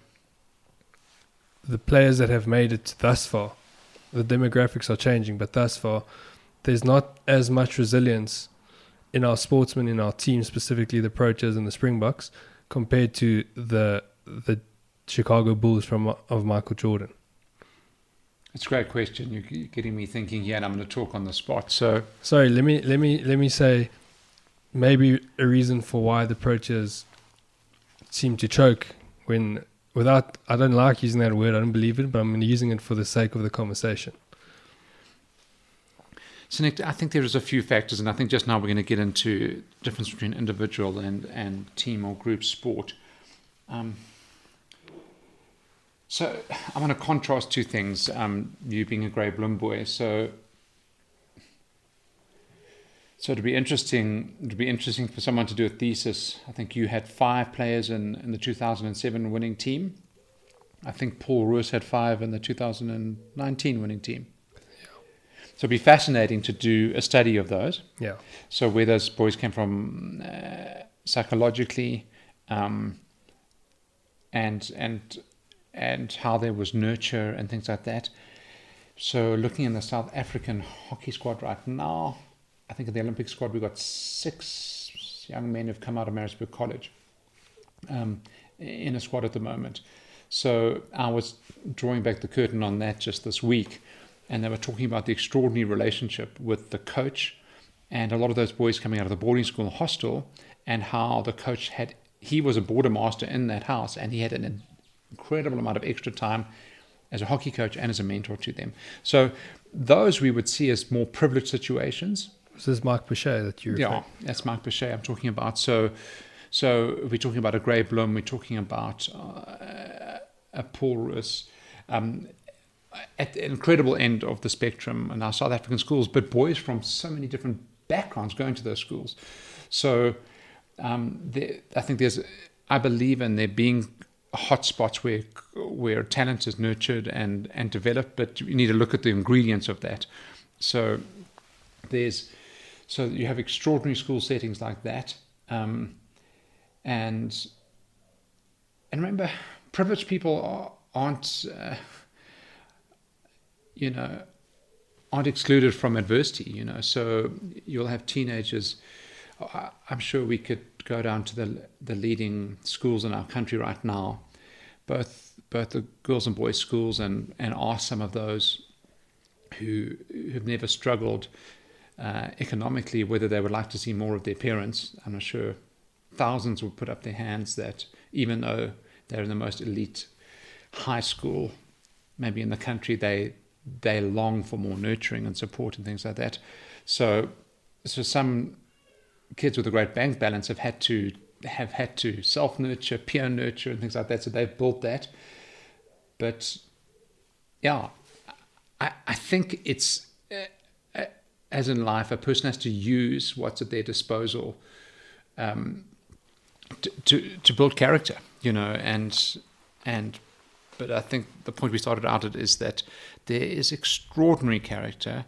The players that have made it thus far, the demographics are changing, but thus far, there's not as much resilience in our sportsmen, in our team, specifically the Proteas and the Springboks, compared to the the Chicago Bulls from of Michael Jordan. It's a great question. You're getting me thinking here, and I'm going to talk on the spot. So, sorry. Let me let me let me say, maybe a reason for why the Proteas seem to choke when without I don't like using that word. I don't believe it, but I'm using it for the sake of the conversation. So Nick, I think there is a few factors, and I think just now we're going to get into difference between individual and and team or group sport. Um, so I want to contrast two things. Um, you being a Grey Bloem boy, so so it'd be interesting. It'd be interesting for someone to do a thesis. I think you had five players in, in the 2007 winning team. I think Paul Roos had five in the 2019 winning team. Yeah. so it'd be fascinating to do a study of those. Yeah. So where those boys came from uh, psychologically, um, and and and how there was nurture and things like that. So looking in the South African hockey squad right now, I think in the Olympic squad we've got six young men who've come out of Maritzburg College um, in a squad at the moment. So I was drawing back the curtain on that just this week, and they were talking about the extraordinary relationship with the coach and a lot of those boys coming out of the boarding school hostel, and how the coach had he was a border master in that house, and he had an incredible amount of extra time as a hockey coach and as a mentor to them. So those we would see as more privileged situations. This is Mark Boucher that you're. Yeah, that's Mark Boucher I'm talking about. So, so we're talking about a Grey Bloem. We're talking about uh, a Paul Roos. Um, at the incredible end of the spectrum in our South African schools, but boys from so many different backgrounds going to those schools. So um, there, I think there's, I believe in there being hotspots where where talent is nurtured and and developed, but you need to look at the ingredients of that. So there's so you have extraordinary school settings like that, um, and and remember, privileged people are, aren't uh, you know aren't excluded from adversity. You know, so you'll have teenagers. I'm sure we could go down to the the leading schools in our country right now, both both the girls and boys schools, and and ask some of those who who've never struggled uh, economically whether they would like to see more of their parents. I'm not sure thousands would put up their hands that even though they're in the most elite high school, maybe in the country, they they long for more nurturing and support and things like that. So so some kids with a great bank balance have had to have had to self nurture, peer nurture, and things like that. So they've built that. But yeah, I, I think it's as in life, a person has to use what's at their disposal um, to, to to build character, you know, and and. But I think the point we started out at is that there is extraordinary character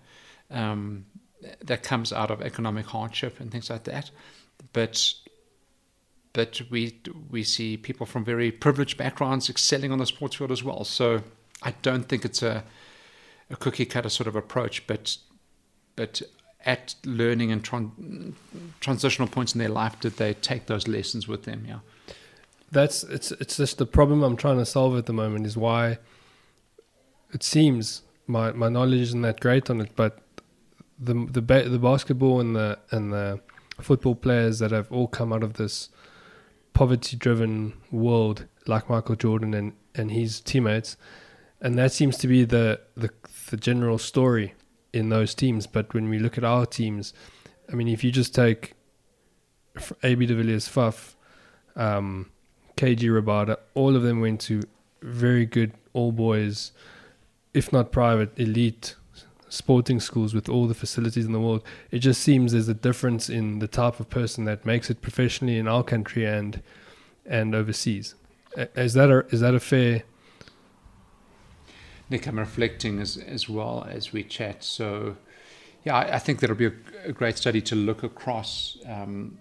um, that comes out of economic hardship and things like that. But but we we see people from very privileged backgrounds excelling on the sports field as well. So I don't think it's a a cookie cutter sort of approach, but but at learning and tran- transitional points in their life, did they take those lessons with them? Yeah, that's it's it's just the problem I'm trying to solve at the moment is why it seems my my knowledge isn't that great on it, but the the ba- the basketball and the and the football players that have all come out of this poverty driven world like Michael Jordan and and his teammates and that seems to be the the the general story in those teams but when we look at our teams I mean if you just take AB de Villiers Faf um, KG Rabada all of them went to very good all boys if not private elite sporting schools with all the facilities in the world, it just seems there's a difference in the type of person that makes it professionally in our country and and overseas. Is that a is that a fair? Nick, I'm reflecting as as well as we chat. So, yeah, I, I think that'll be a, a, great study to look across um,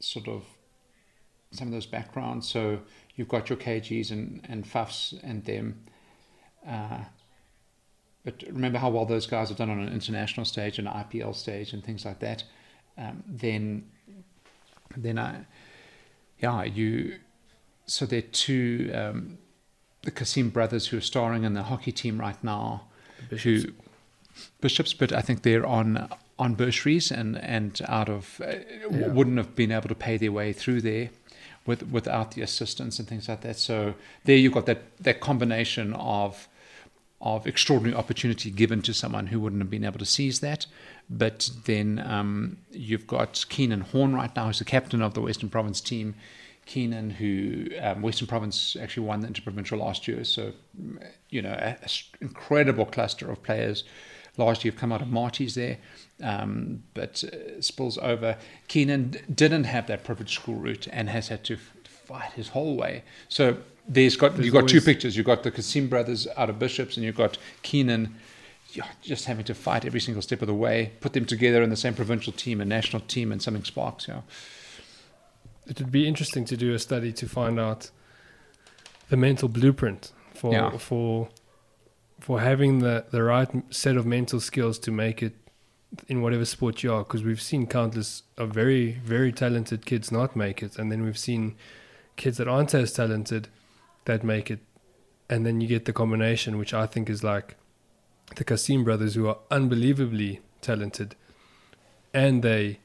sort of some of those backgrounds. So you've got your KGs and and Fafs and them. Uh, but remember how well those guys have done on an international stage and IPL stage and things like that. Um, then, then I, yeah, you. So there are two, um, the Cassiem brothers who are starring in the hockey team right now, Bishops. who bishops, but I think they're on on bursaries and and out of uh, Yeah. wouldn't have been able to pay their way through there. With, without the assistance and things like that, so there you've got that that combination of of extraordinary opportunity given to someone who wouldn't have been able to seize that. But then um, you've got Keenan Horne right now, who's the captain of the Western Province team. Keenan, who um, Western Province actually won the Interprovincial last year, so you know, an incredible cluster of players. Last year, have come out of Marty's there, um, but uh, spills over. Keenan didn't have that privileged school route and has had to f- fight his whole way. So there's got There's you've got two pictures. You've got the Cassiem brothers out of Bishops, and you've got Keenan just having to fight every single step of the way, put them together in the same provincial team and national team, and something sparks. Yeah. It would be interesting to do a study to find out the mental blueprint for Yeah. for for having the the right set of mental skills to make it in whatever sport you are. Because we've seen countless of very very talented kids not make it, and then we've seen kids that aren't as talented that make it, and then you get the combination, which I think is like the Cassiem brothers, who are unbelievably talented, and they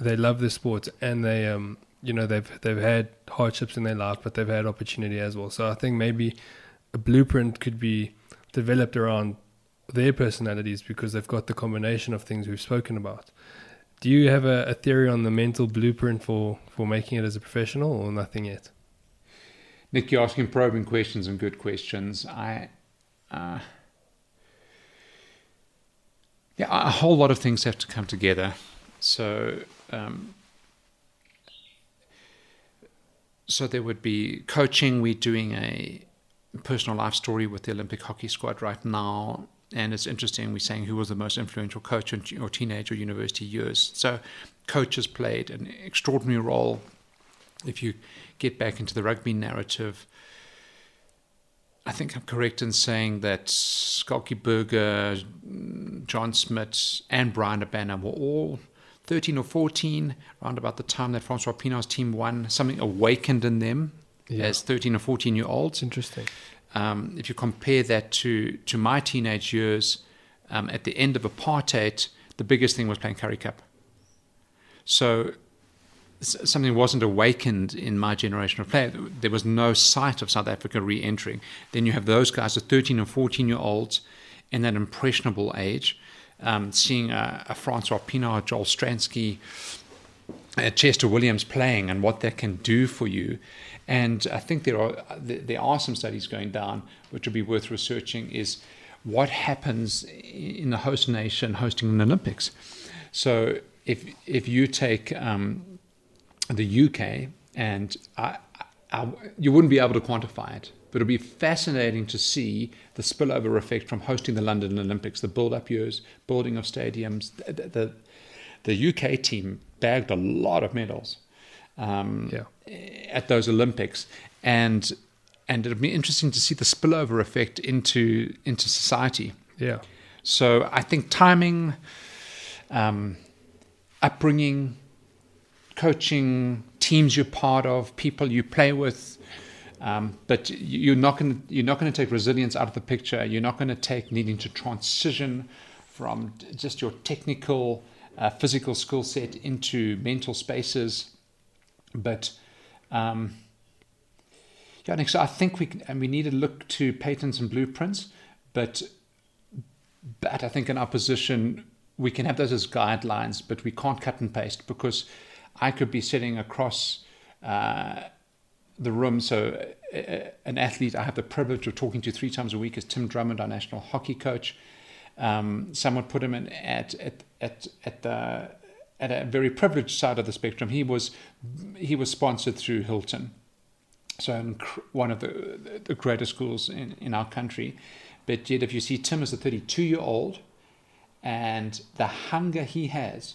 they love the sport and they um you know they've they've had hardships in their life but they've had opportunity as well so i think maybe a blueprint could be developed around their personalities because they've got the combination of things we've spoken about do you have a, a theory on the mental blueprint for for making it as a professional or nothing yet Nick, you're asking probing questions and good questions. I, uh, yeah, a whole lot of things have to come together. So, um, so there would be coaching. We're doing a personal life story with the Olympic hockey squad right now, and it's interesting. We're saying who was the most influential coach in your teenage or university years. So, coaches played an extraordinary role. If you get back into the rugby narrative, I think I'm correct in saying that Schalkie Burger, John Smit, and Bryan Habana were all 13 or 14, around about the time that Francois Pienaar's team won. Something awakened in them Yeah. as 13 or 14 year olds. interesting Um, if you compare that to, to my teenage years, um, at the end of apartheid, the biggest thing was playing Currie Cup. So something wasn't awakened in my generation of player. There was no sight of South Africa re entering. Then you have those guys, the 13 and 14 year olds, in that impressionable age, um, seeing a, a Francois Pienaar, Joel Stransky, uh, Chester Williams playing and what that can do for you. And I think there are there are some studies going down which would be worth researching. Is what happens in the host nation hosting an Olympics? So if if you take um, the UK and I, I, you wouldn't be able to quantify it, but it'll be fascinating to see the spillover effect from hosting the London Olympics, the build-up years, building of stadiums. The, the, the UK team bagged a lot of medals um, Yeah. at those Olympics, and and it'll be interesting to see the spillover effect into into society. yeah So I think timing, um, upbringing, coaching, teams you're part of, people you play with. Um, but you- you're not going to you're not going to take resilience out of the picture. You're not going to take needing to transition from just your technical, uh, physical skill set into mental spaces. But um, yeah, Nick, so I think we and we need to look to patents and blueprints, but but I think in our position, we can have those as guidelines, but we can't cut and paste because I could be sitting across uh, the room. So, uh, an athlete I have the privilege of talking to three times a week is Tim Drummond, our national hockey coach. Um, someone put him in at at at at the at a very privileged side of the spectrum. He was he was sponsored through Hilton so one of the, the greatest schools in, in our country. But yet, if you see Tim as a 32 year old and the hunger he has,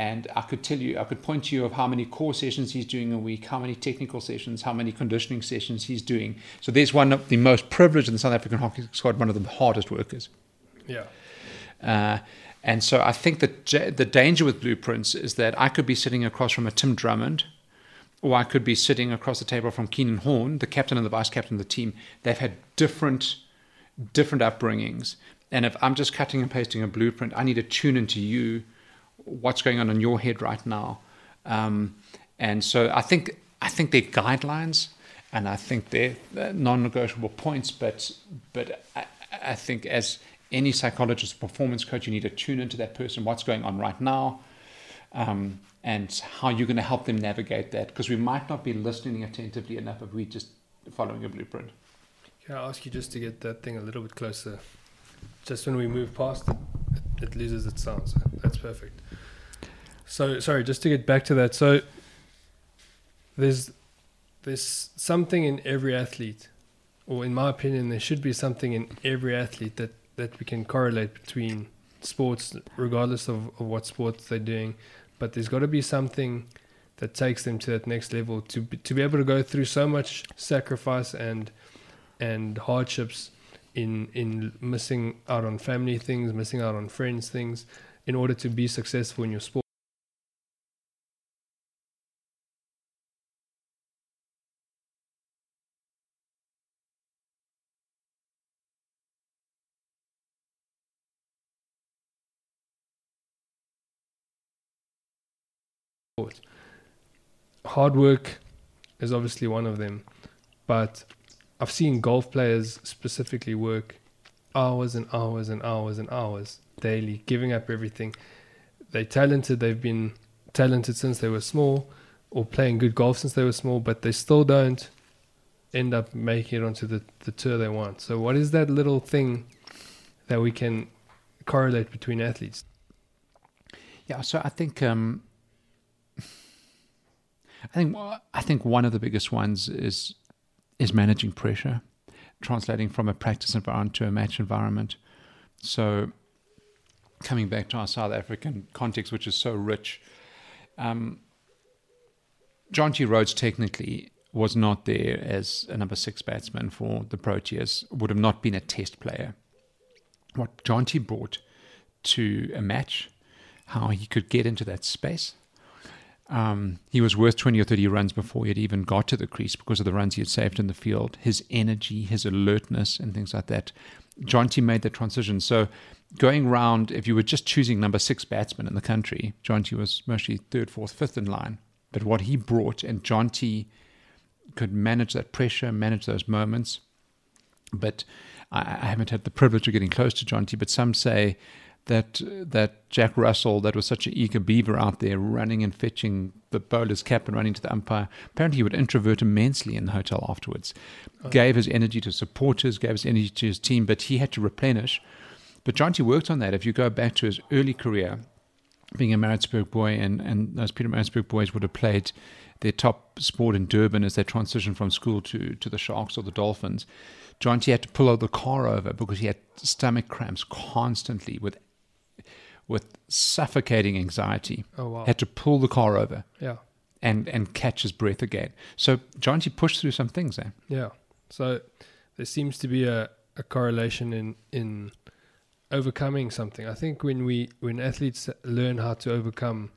and I could tell you, I could point to you of how many core sessions he's doing a week, how many technical sessions, how many conditioning sessions he's doing. So there's one of the most privileged in the South African hockey squad, one of the hardest workers. yeah Uh, and so I think that the danger with blueprints is that I could be sitting across from a Tim Drummond, or I could be sitting across the table from Keenan Horne, the captain and the vice captain of the team. They've had different, different upbringings. And if I'm just cutting and pasting a blueprint, I need to tune into you, what's going on in your head right now. Um, and so I think I think they're guidelines, and I think they're non-negotiable points. But but I, I think as any psychologist, performance coach, you need to tune into that person, what's going on right now, um, and how you're going to help them navigate that. Because we might not be listening attentively enough if we're just following a blueprint. Can I ask you just to get that thing a little bit closer? Just when we move past it, it, it loses its sound. So that's perfect. So sorry, just to get back to that. So there's there's something in every athlete or in my opinion, there should be something in every athlete that that we can correlate between sports, regardless of, of what sports they're doing. But there's got to be something that takes them to that next level to be, to be able to go through so much sacrifice and and hardships in in missing out on family things, missing out on friends things, in order to be successful in your sport. Hard work is obviously one of them, but I've seen golf players specifically work hours and hours and hours and hours daily, giving up everything. They're talented, they've been talented since they were small, or playing good golf since they were small, but they still don't end up making it onto the, the tour they want. So, what is that little thing that we can correlate between athletes? Yeah, so I think um, I think I think one of the biggest ones is is managing pressure, translating from a practice environment to a match environment. So, coming back to our South African context, which is so rich, um, Jonty Rhodes technically was not there as a number six batsman for the Proteas, would have not been a test player. What Jonty brought to a match, how he could get into that space, um, he was worth 20 or 30 runs before he had even got to the crease because of the runs he had saved in the field, his energy, his alertness, and things like that. Jonty made the transition. So, going round, if you were just choosing number six batsman in the country, Jonty was mostly third, fourth, fifth in line. But what he brought, and Jonty could manage that pressure, manage those moments. But I, I haven't had the privilege of getting close to Jonty, but some say that that Jack Russell, that was such an eager beaver out there, running and fetching the bowler's cap and running to the umpire. Apparently, he would introvert immensely in the hotel afterwards. Oh. Gave his energy to supporters, gave his energy to his team, but he had to replenish. But Jonty worked on that. If you go back to his early career, being a Maritzburg boy, and, and those Pietermaritzburg boys would have played their top sport in Durban as they transitioned from school to, to the Sharks or the Dolphins. Jonty had to pull out the car over because he had stomach cramps constantly with with suffocating anxiety. Oh wow! Had to pull the car over. Yeah. And and catch his breath again. So Jonty pushed through some things there. Yeah. So there seems to be a, a correlation in in overcoming something. I think when we when athletes learn how to overcome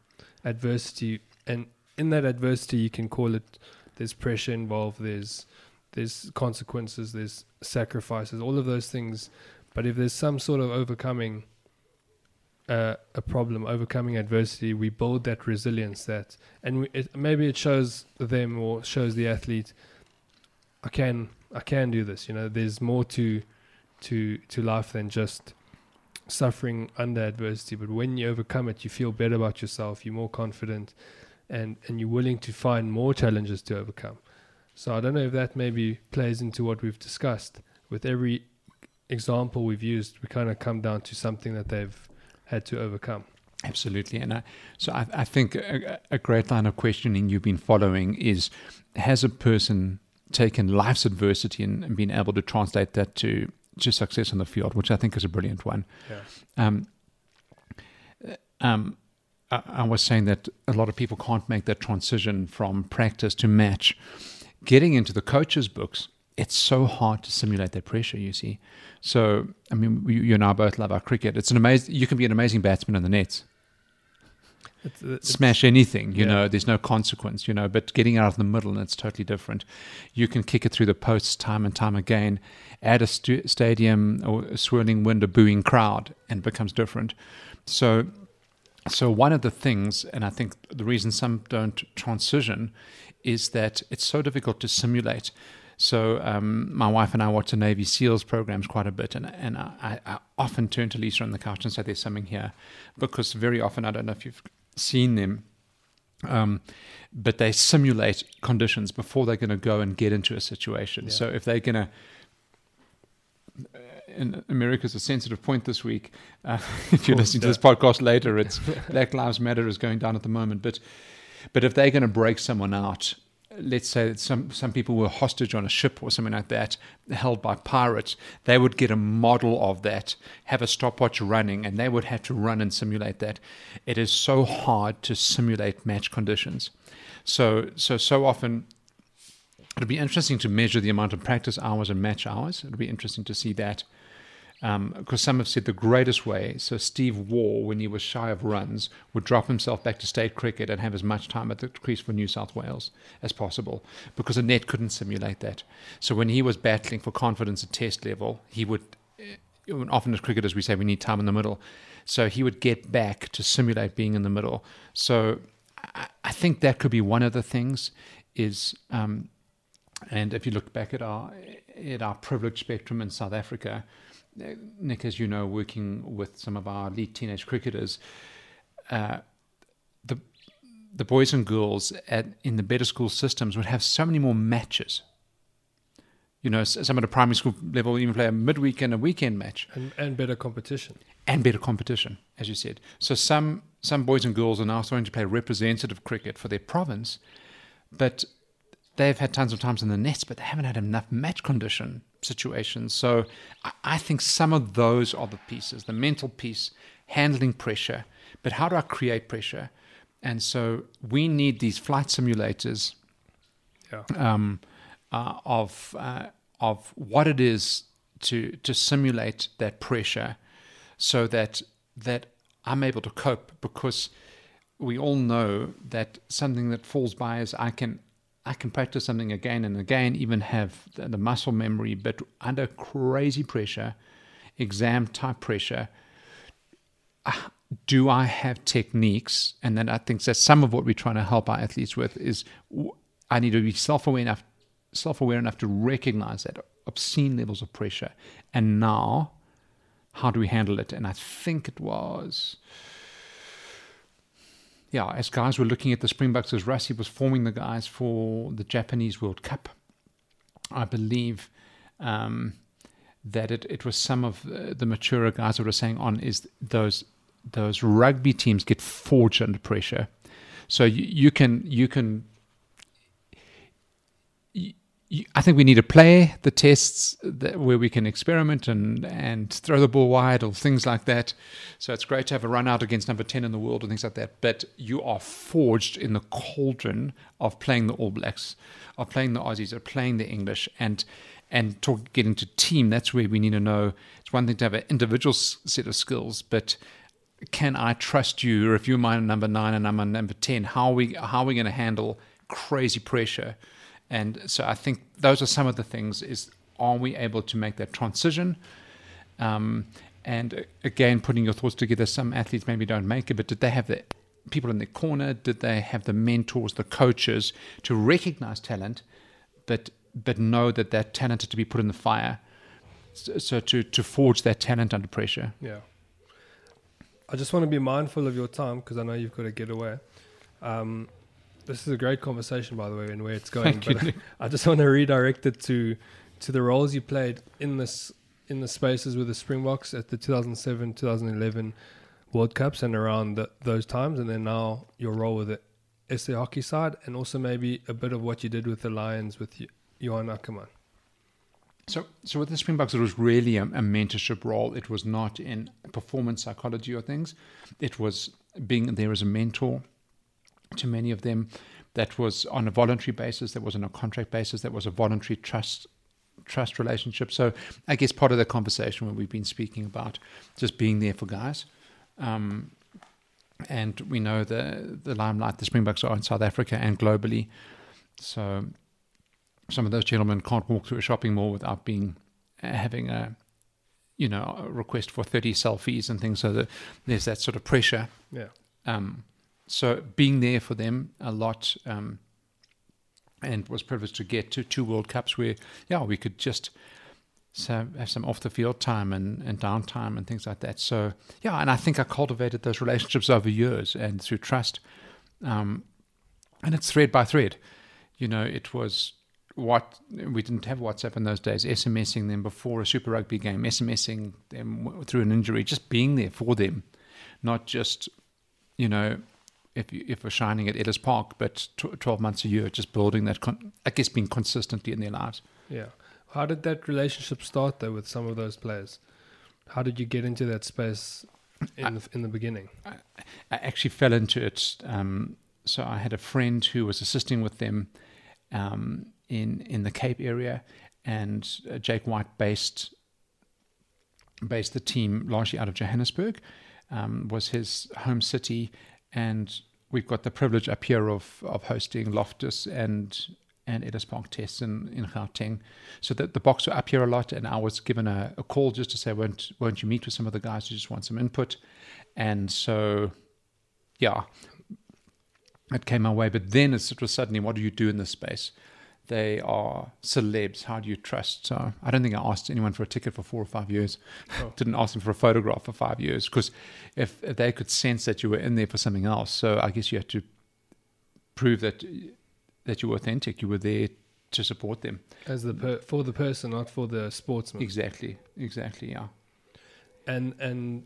adversity, and in that adversity, you can call it there's pressure involved, there's there's consequences, there's sacrifices, all of those things. But if there's some sort of overcoming uh, a problem, overcoming adversity, we build that resilience. That and we, it, maybe it shows them or shows the athlete, I can I can do this. You know, there's more to to to life than just suffering under adversity. But when you overcome it, you feel better about yourself. You're more confident, and and you're willing to find more challenges to overcome. So I don't know if that maybe plays into what we've discussed. With every example we've used, we kind of come down to something that they've had to overcome. Absolutely. And I, so I, I think a, a, great line of questioning you've been following is Has a person taken life's adversity and, and been able to translate that to, to success in the field, which I think is a brilliant one? Yeah. Um, um, I, I was saying that a lot of people can't make that transition from practice to match. Getting into the coach's books, it's so hard to simulate that pressure, you see. So, I mean, you and I both love our cricket. It's an amazing, you can be an amazing batsman in the nets. It's, uh, it's, Smash anything, you yeah. know, there's no consequence, you know, but getting out of the middle, and it's totally different. You can kick it through the posts time and time again, add a stu- stadium or a swirling wind, a booing crowd, and it becomes different. So, so one of the things, and I think the reason some don't transition is that it's so difficult to simulate. So um, my wife and I watch the Navy SEALs programs quite a bit, and and I, I, often turn to Lisa on the couch and say, "There's something here," because very often I don't know if you've seen them, um, but they simulate conditions before they're going to go and get into a situation. Yeah. So if they're going to and America's a sensitive point this week. Uh, if you're listening to this podcast later, it's Black Lives Matter is going down at the moment. But but if they're going to break someone out let's say that some some people were hostage on a ship or something like that, held by pirates, they would get a model of that, have a stopwatch running, and they would have to run and simulate that. It is so hard to simulate match conditions. So so so often it'll be interesting to measure the amount of practice hours and match hours. It'll be interesting to see that. Because um, some have said the greatest way, so Steve Waugh, when he was shy of runs, would drop himself back to state cricket and have as much time at the crease for New South Wales as possible, because a net couldn't simulate that. So when he was battling for confidence at test level, he would, eh, often as cricketers, we say we need time in the middle. So he would get back to simulate being in the middle. So I, I think that could be one of the things is um, and if you look back at our at our privilege spectrum in South Africa, Nick, as you know, working with some of our elite teenage cricketers, uh, the the boys and girls at, in the better school systems would have so many more matches. You know, some of the primary school level even play a midweek and a weekend match, and, and better competition, and better competition, as you said. So some some boys and girls are now starting to play representative cricket for their province, but they've had tons of times in the nets, but they haven't had enough match condition situations. So I think some of those are the pieces the mental piece, handling pressure, but how do I create pressure? And so we need these flight simulators yeah. um, uh, of, uh, of what it is to, to simulate that pressure so that, that I'm able to cope because we all know that something that falls by is I can I can practice something again and again, even have the, muscle memory, but under crazy pressure, exam type pressure, uh, do I have techniques? And then I think that some of what we're trying to help our athletes with is I need to be self aware enough, self aware enough to recognize that obscene levels of pressure. And now, how do we handle it? And I think it was yeah, as guys were looking at the Springboks, as Rassie was forming the guys for the Japanese World Cup, I believe um, that it, it was some of the mature guys that were saying on is those those rugby teams get forged under pressure. So you, you can you can I think we need to play the tests that, where we can experiment and, and throw the ball wide or things like that. So it's great to have a run out against number 10 in the world and things like that. But you are forged in the cauldron of playing the All Blacks, of playing the Aussies, of playing the English. And and talk, getting to team, that's where we need to know. It's one thing to have an individual set of skills, but can I trust you? Or if you're my number nine and I'm a number 10, how are we, how are we going to handle crazy pressure? And so I think those are some of the things is are we able to make that transition? Um, and again, putting your thoughts together, some athletes maybe don't make it, but did they have the people in the corner? Did they have the mentors, the coaches to recognize talent, but but know that that talent had to be put in the fire? So, so to to forge that talent under pressure. Yeah. I just want to be mindful of your time because I know you've got to get away. Um, this is a great conversation, by the way, and where it's going. Thank but you. I just want to redirect it to to the roles you played in this in the spaces with the Springboks at the 2007, 2011 World Cups and around the, those times, and then now your role with the SA hockey side, and also maybe a bit of what you did with the Lions with Johan Ackermann. So, so with the Springboks, it was really a, a, mentorship role. It was not in performance psychology or things. It was being there as a mentor to many of them that was on a voluntary basis, that was on a contract basis, that was a voluntary trust trust relationship. So I guess part of the conversation when we've been speaking about just being there for guys. Um, and we know the the limelight the Springboks are in South Africa and globally. So some of those gentlemen can't walk through a shopping mall without being uh, having a you know a request for 30 selfies and things so that there's that sort of pressure yeah um, so being there for them a lot um, and was privileged to get to two World Cups where, yeah, we could just have some off the field time and, and downtime and things like that. So, yeah, and I think I cultivated those relationships over years and through trust. Um, and it's thread by thread. You know, it was what we didn't have WhatsApp in those days, SMSing them before a Super Rugby game, SMSing them through an injury, just being there for them, not just, you know, if you, if we're shining at Ellis Park, but tw- 12 months a year, just building that, con- I guess, being consistently in their lives. Yeah. How did that relationship start though with some of those players? How did you get into that space in the, in the beginning? I actually fell into it. Um, so I had a friend who was assisting with them um, in in the Cape area, and uh, Jake White based based the team largely out of Johannesburg. Um, was his home city, and we've got the privilege up here of of hosting Loftus and and Ellis Park tests in, in Gauteng. So that the Boks were up here a lot, and I was given a, a call just to say, won't won't you meet with some of the guys who just want some input? And so, yeah, it came my way. But then it was suddenly, what do you do in this space? They are celebs. How do you trust? So I don't think I asked anyone for a ticket for four or five years. Oh. Didn't ask them for a photograph for five years because if, if they could sense that you were in there for something else, so I guess you had to prove that that you were authentic. You were there to support them. As the per- for the person, not for the sportsman. Exactly. Exactly. Yeah. And and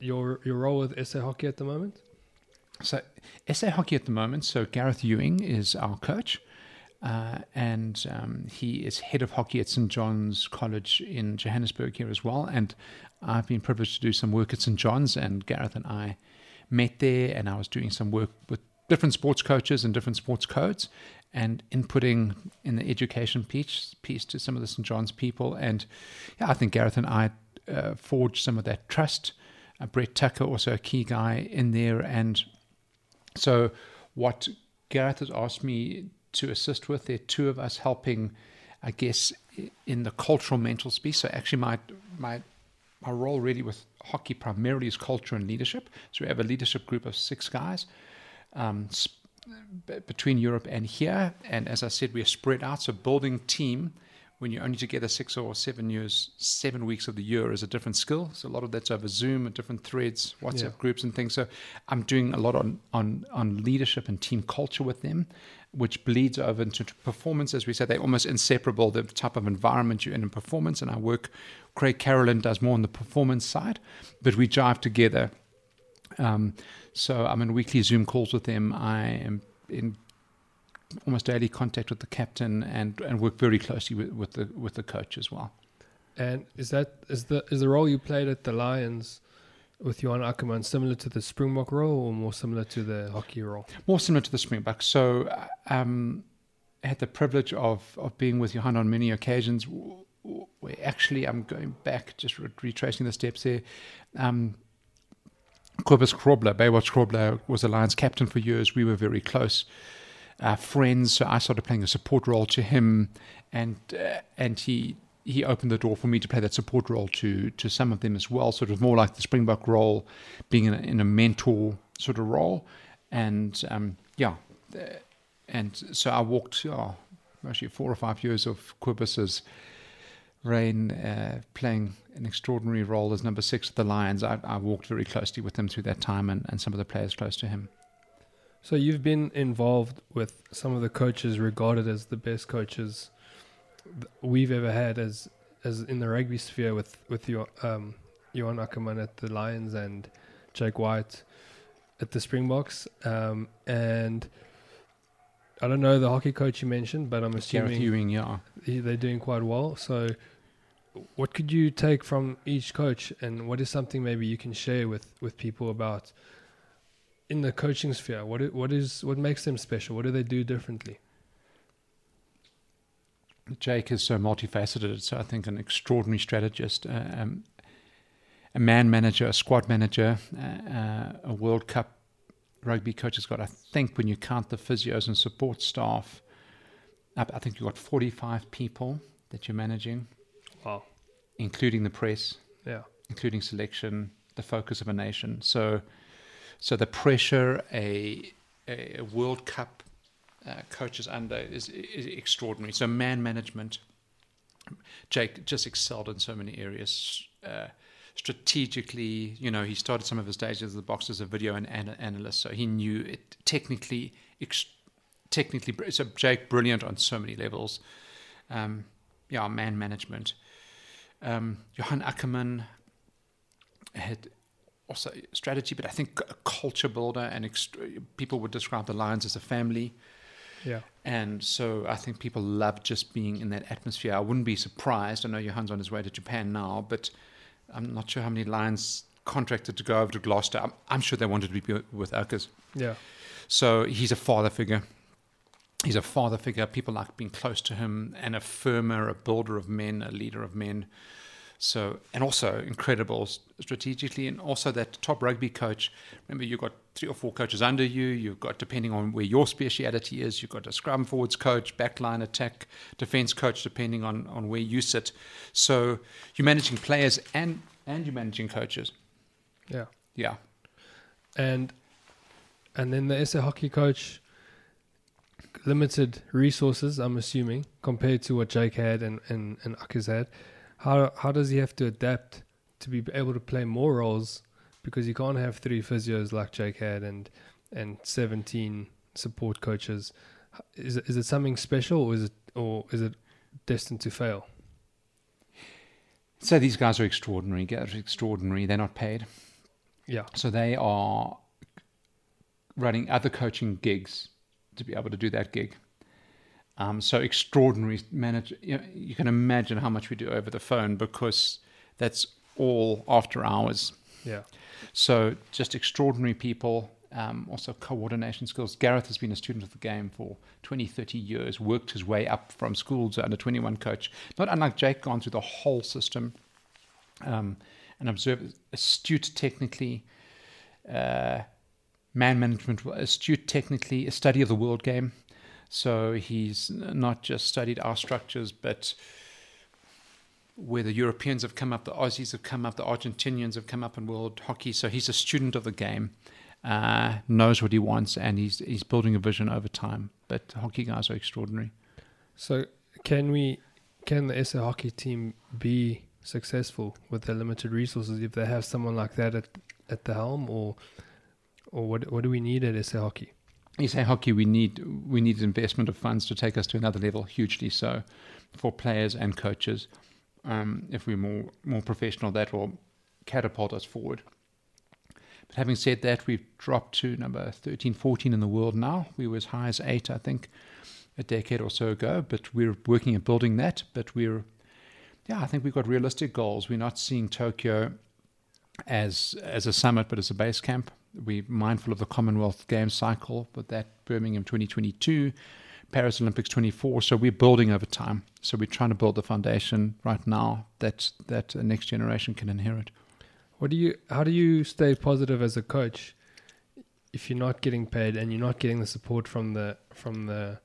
your your role with SA Hockey at the moment? So SA Hockey at the moment. So Gareth Ewing is our coach, uh, and um, he is head of hockey at St John's College in Johannesburg here as well. And I've been privileged to do some work at St John's, and Gareth and I met there, and I was doing some work with different sports coaches and different sports codes, and inputting in the education piece piece to some of the St John's people. And yeah, I think Gareth and I uh, forged some of that trust. Uh, Brett Tucker, also a key guy in there, and so, what Gareth has asked me to assist with, there are two of us helping, I guess, in the cultural mental space. So, actually, my my my role really with hockey primarily is culture and leadership. So, we have a leadership group of six guys um, sp- between Europe and here. And as I said, we are spread out. So, building team when you're only together six or seven years, seven weeks of the year is a different skill. So a lot of that's over Zoom and different threads, WhatsApp Yeah. groups and things. So I'm doing a lot on, on, on leadership and team culture with them, which bleeds over into performance. As we said, they're almost inseparable, the type of environment you're in in performance. And I work, Craig Carolyn does more on the performance side, but we jive together. Um, so I'm in weekly Zoom calls with them. I am in almost daily contact with the captain and, and work very closely with, with the with the coach as well. And is that is the is the role you played at the Lions with Johan Ackermann similar to the Springbok role or more similar to the hockey role? More similar to the Springbok. So um, I had the privilege of, of being with Johan on many occasions. Where actually, I'm going back, just retracing the steps there. Um, Kobus Krobler, Baywatch Krobler, was the Lions captain for years. We were very close uh, friends. So I started playing a support role to him, and uh, and he he opened the door for me to play that support role to to some of them as well. Sort of more like the Springbok role, being in a, in a mentor sort of role, and um, yeah, uh, and so I walked oh, actually four or five years of Kobus's reign, uh, playing an extraordinary role as number six of the Lions. I, I walked very closely with him through that time, and, and some of the players close to him. So you've been involved with some of the coaches regarded as the best coaches we've ever had as as in the rugby sphere with with your um Johan Ackermann at the Lions and Jake White at the Springboks. Um and I don't know the hockey coach you mentioned, but I'm Gareth assuming Ewing, yeah. they're doing quite well. So what could you take from each coach and what is something maybe you can share with with people about in the coaching sphere what what is what makes them special what do they do differently Jake is so multifaceted. So I think an extraordinary strategist, uh, um, a man manager, a squad manager, uh, uh, a World Cup rugby coach has got. I think when you count the physios and support staff, up, I think you've got 45 people that you're managing, wow including the press, yeah including selection, the focus of a nation. So, so the pressure a a a World Cup uh, coach is under is, is extraordinary. So man management, Jake just excelled in so many areas. Uh, strategically, you know, he started some of his days as the Boks as a video and ana- analyst, so he knew it technically. Ex- technically, so Jake brilliant on so many levels. Um, yeah, man management. Um, Johan Ackermann had also strategy, but I think a culture builder and ext- people would describe the Lions as a family. Yeah. And so I think people love just being in that atmosphere. I wouldn't be surprised. I know Johan's on his way to Japan now, but I'm not sure how many Lions contracted to go over to Gloucester. I'm, I'm sure they wanted to be with Uckers. Yeah. So he's a father figure. He's a father figure. People like being close to him, and a firmer, a builder of men, a leader of men. So, and also incredible strategically, and also that top rugby coach. Remember, you've got three or four coaches under you. You've got, depending on where your speciality is, you've got a scrum forwards coach, backline attack, defense coach, depending on, on where you sit. So, you're managing players and, and you're managing coaches. Yeah. Yeah. And and then the SA hockey coach limited resources, I'm assuming, compared to what Jake had and, and, and Uckers had how how does he have to adapt to be able to play more roles? Because you can't have three physios like Jake had and and 17 support coaches. Is it, is it something special or is it or is it destined to fail? So these guys are extraordinary. Guys are extraordinary. They're not paid. Yeah. So they are running other coaching gigs to be able to do that gig um, so extraordinary manager. You, know, you, can imagine how much we do over the phone because that's all after hours. Yeah. So just extraordinary people. Um, also coordination skills. Gareth has been a student of the game for 20, 30 years, worked his way up from school to under 21 coach. Not unlike Jake, gone through the whole system. Um, and observed, astute technically, uh, man management, astute technically, a study of the world game. So he's not just studied our structures, but where the Europeans have come up, the Aussies have come up, the Argentinians have come up in world hockey. So he's a student of the game, uh, knows what he wants, and he's he's building a vision over time. But hockey guys are extraordinary. So can we, can the SA hockey team be successful with their limited resources if they have someone like that at at the helm, or or what what do we need at SA hockey? You say hockey, we need we need investment of funds to take us to another level, hugely so, for players and coaches. Um, if we're more more professional, that will catapult us forward. But having said that, we've dropped to number 13, 14 in the world now. We were as high as eight, I think, a decade or so ago. But we're working at building that. But we're, yeah, I think we've got realistic goals. We're not seeing Tokyo as as a summit, but as a base camp we're mindful of the Commonwealth Games cycle, but that Birmingham 2022, Paris Olympics 24. So we're building over time. So we're trying to build the foundation right now that that next generation can inherit. What do you? How do you stay positive as a coach if you're not getting paid and you're not getting the support from the from the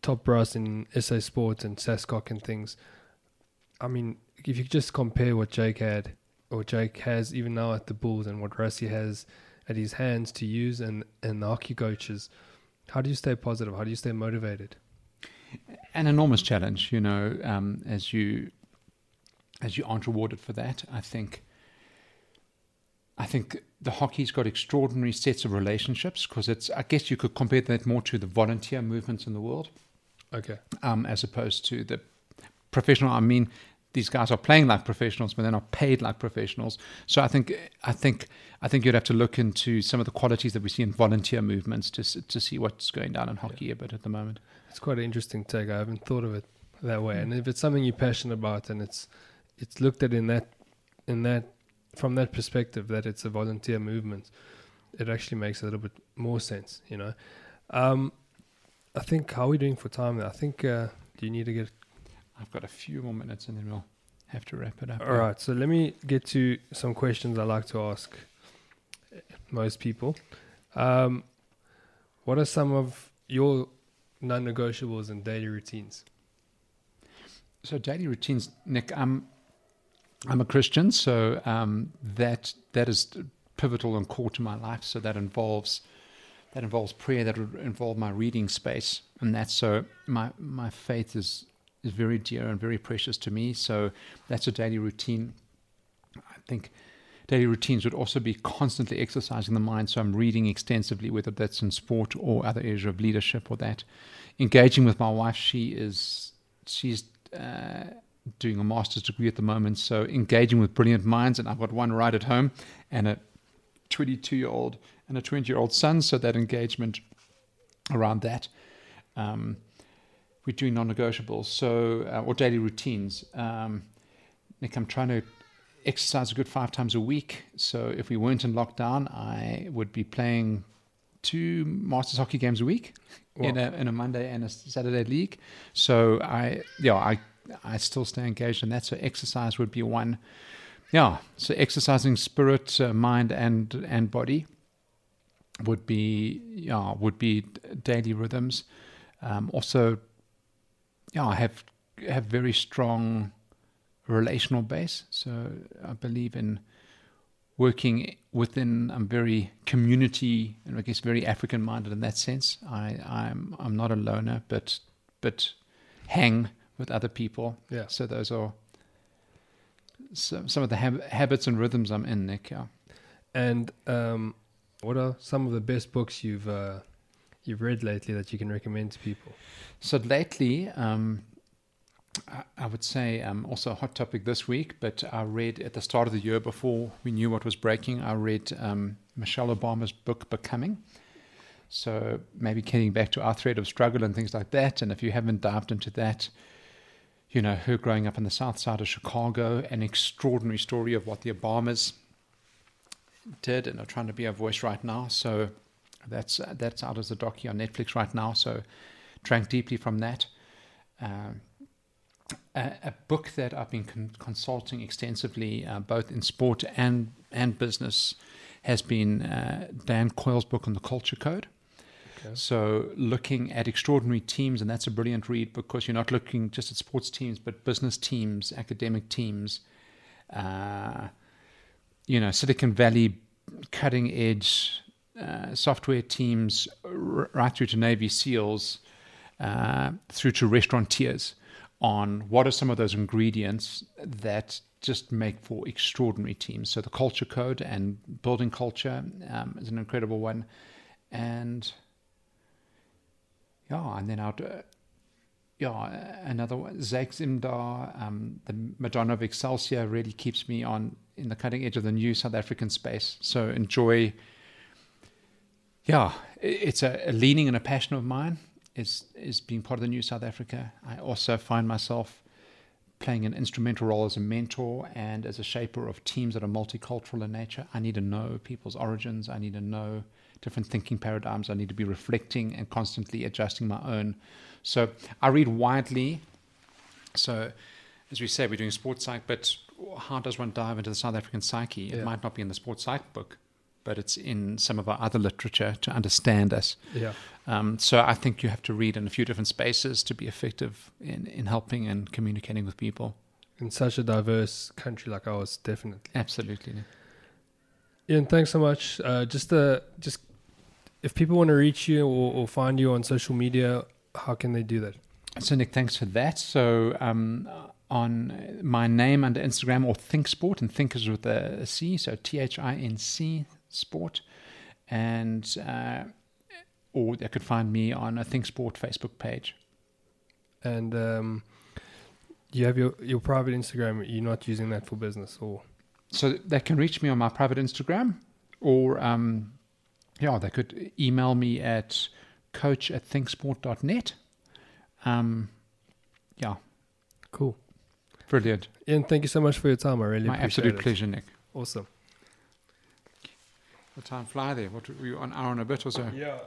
top brass in SA Sports and SASCOC and things? I mean, if you just compare what Jake had or Jake has even now at the Bulls and what Rassie has at his hands to use and, and the hockey coaches. How do you stay positive? How do you stay motivated? An enormous challenge, you know, um, as you as you aren't rewarded for that. I think I think the hockey's got extraordinary sets of relationships because it's I guess you could compare that more to the volunteer movements in the world. Okay. Um, as opposed to the professional. I mean, these guys are playing like professionals, but they're not paid like professionals. So I think I think I think you'd have to look into some of the qualities that we see in volunteer movements to to see what's going down in hockey yeah. a bit at the moment. It's quite an interesting take. I haven't thought of it that way. And if it's something you're passionate about, and it's it's looked at in that in that from that perspective that it's a volunteer movement, it actually makes a little bit more sense. You know, um, I think how are we doing for time? I think uh, do you need to get I've got a few more minutes and then we'll have to wrap it up. All right. So let me get to some questions I like to ask most people. Um, what are some of your non negotiables and daily routines? So, daily routines, Nick, I'm, I'm a Christian, so um, that that is pivotal and core to my life. So that involves that involves prayer. That would involve my reading space, and that's so my my faith is is very dear and very precious to me. So that's a daily routine. I think daily routines would also be constantly exercising the mind. So I'm reading extensively, whether that's in sport or other areas of leadership or that. Engaging with my wife, she is she's uh, doing a master's degree at the moment. So engaging with brilliant minds, and I've got one right at home, and a 22 year old and a 20 year old son, so that engagement around that. Um, we're doing non-negotiables, so uh, or daily routines. Um, Nick, I'm trying to exercise a good five times a week. So if we weren't in lockdown, I would be playing two Masters hockey games a week in a in a Monday and a Saturday league. So I yeah I I still stay engaged in that. So exercise would be one. Yeah, so exercising spirit, uh, mind, and and body would be yeah would be daily rhythms. Um, also, yeah, I have have very strong relational base. So I believe in working within. I'm very community and I guess very African minded in that sense. I I'm I'm not a loner, but but hang with other people. Yeah. So those are some some of the hab- habits and rhythms I'm in, Nick. Yeah. And um, what are some of the best books you've uh, you've read lately that you can recommend to people? So lately, um, I, would say um, also a hot topic this week, but I read at the start of the year before we knew what was breaking, I read um, Michelle Obama's book, Becoming. So maybe getting back to our thread of struggle and things like that. And if you haven't dived into that, you know, her growing up on the south side of Chicago, an extraordinary story of what the Obamas did and are trying to be a voice right now. So that's that's out as a docu on Netflix right now. So drank deeply from that. Um, a, a, book that I've been con- consulting extensively, uh, both in sport and and business, has been uh, Dan Coyle's book on the Culture Code. Okay. So looking at extraordinary teams, and that's a brilliant read because you're not looking just at sports teams, but business teams, academic teams. Uh, you know, Silicon Valley cutting edge uh, software teams, r- right through to Navy SEALs, uh, through to restaurateurs on what are some of those ingredients that just make for extraordinary teams. So the culture code and building culture um, is an incredible one, and yeah, and then I'd. Uh, yeah, another one, Zakes Mda, um, the Madonna of Excelsior really keeps me on in the cutting edge of the new South African space. So enjoy. Yeah, it's a, a leaning and a passion of mine is is being part of the new South Africa. I also find myself playing an instrumental role as a mentor and as a shaper of teams that are multicultural in nature. I need to know people's origins. I need to know different thinking paradigms. I need to be reflecting and constantly adjusting my own. So I read widely. So as we say, we're doing sports psych, but how does one dive into the South African psyche? It yeah. might not be in the sports psych book, but it's in some of our other literature to understand us. Yeah. Um, so I think you have to read in a few different spaces to be effective in, in helping and communicating with people. In such a diverse country like ours, definitely. Absolutely. Ian, thanks so much. Uh, just uh, just if people want to reach you or, or, find you on social media, how can they do that? So Nick, thanks for that. So um, on my name under Instagram or Thinc Sport, and Think is with a C, so T H I N C Sport, and uh, or they could find me on a Thinc Sport Facebook page. And um, you have your your private Instagram. You're not using that for business, or so they can reach me on my private Instagram, or um, yeah, they could email me at coach at thincsport.net. Um, yeah. Cool. Brilliant. Ian, thank you so much for your time. I really My appreciate absolute it. pleasure, Nick. Awesome. The time fly there. What were you on hour and a bit or so? Yeah.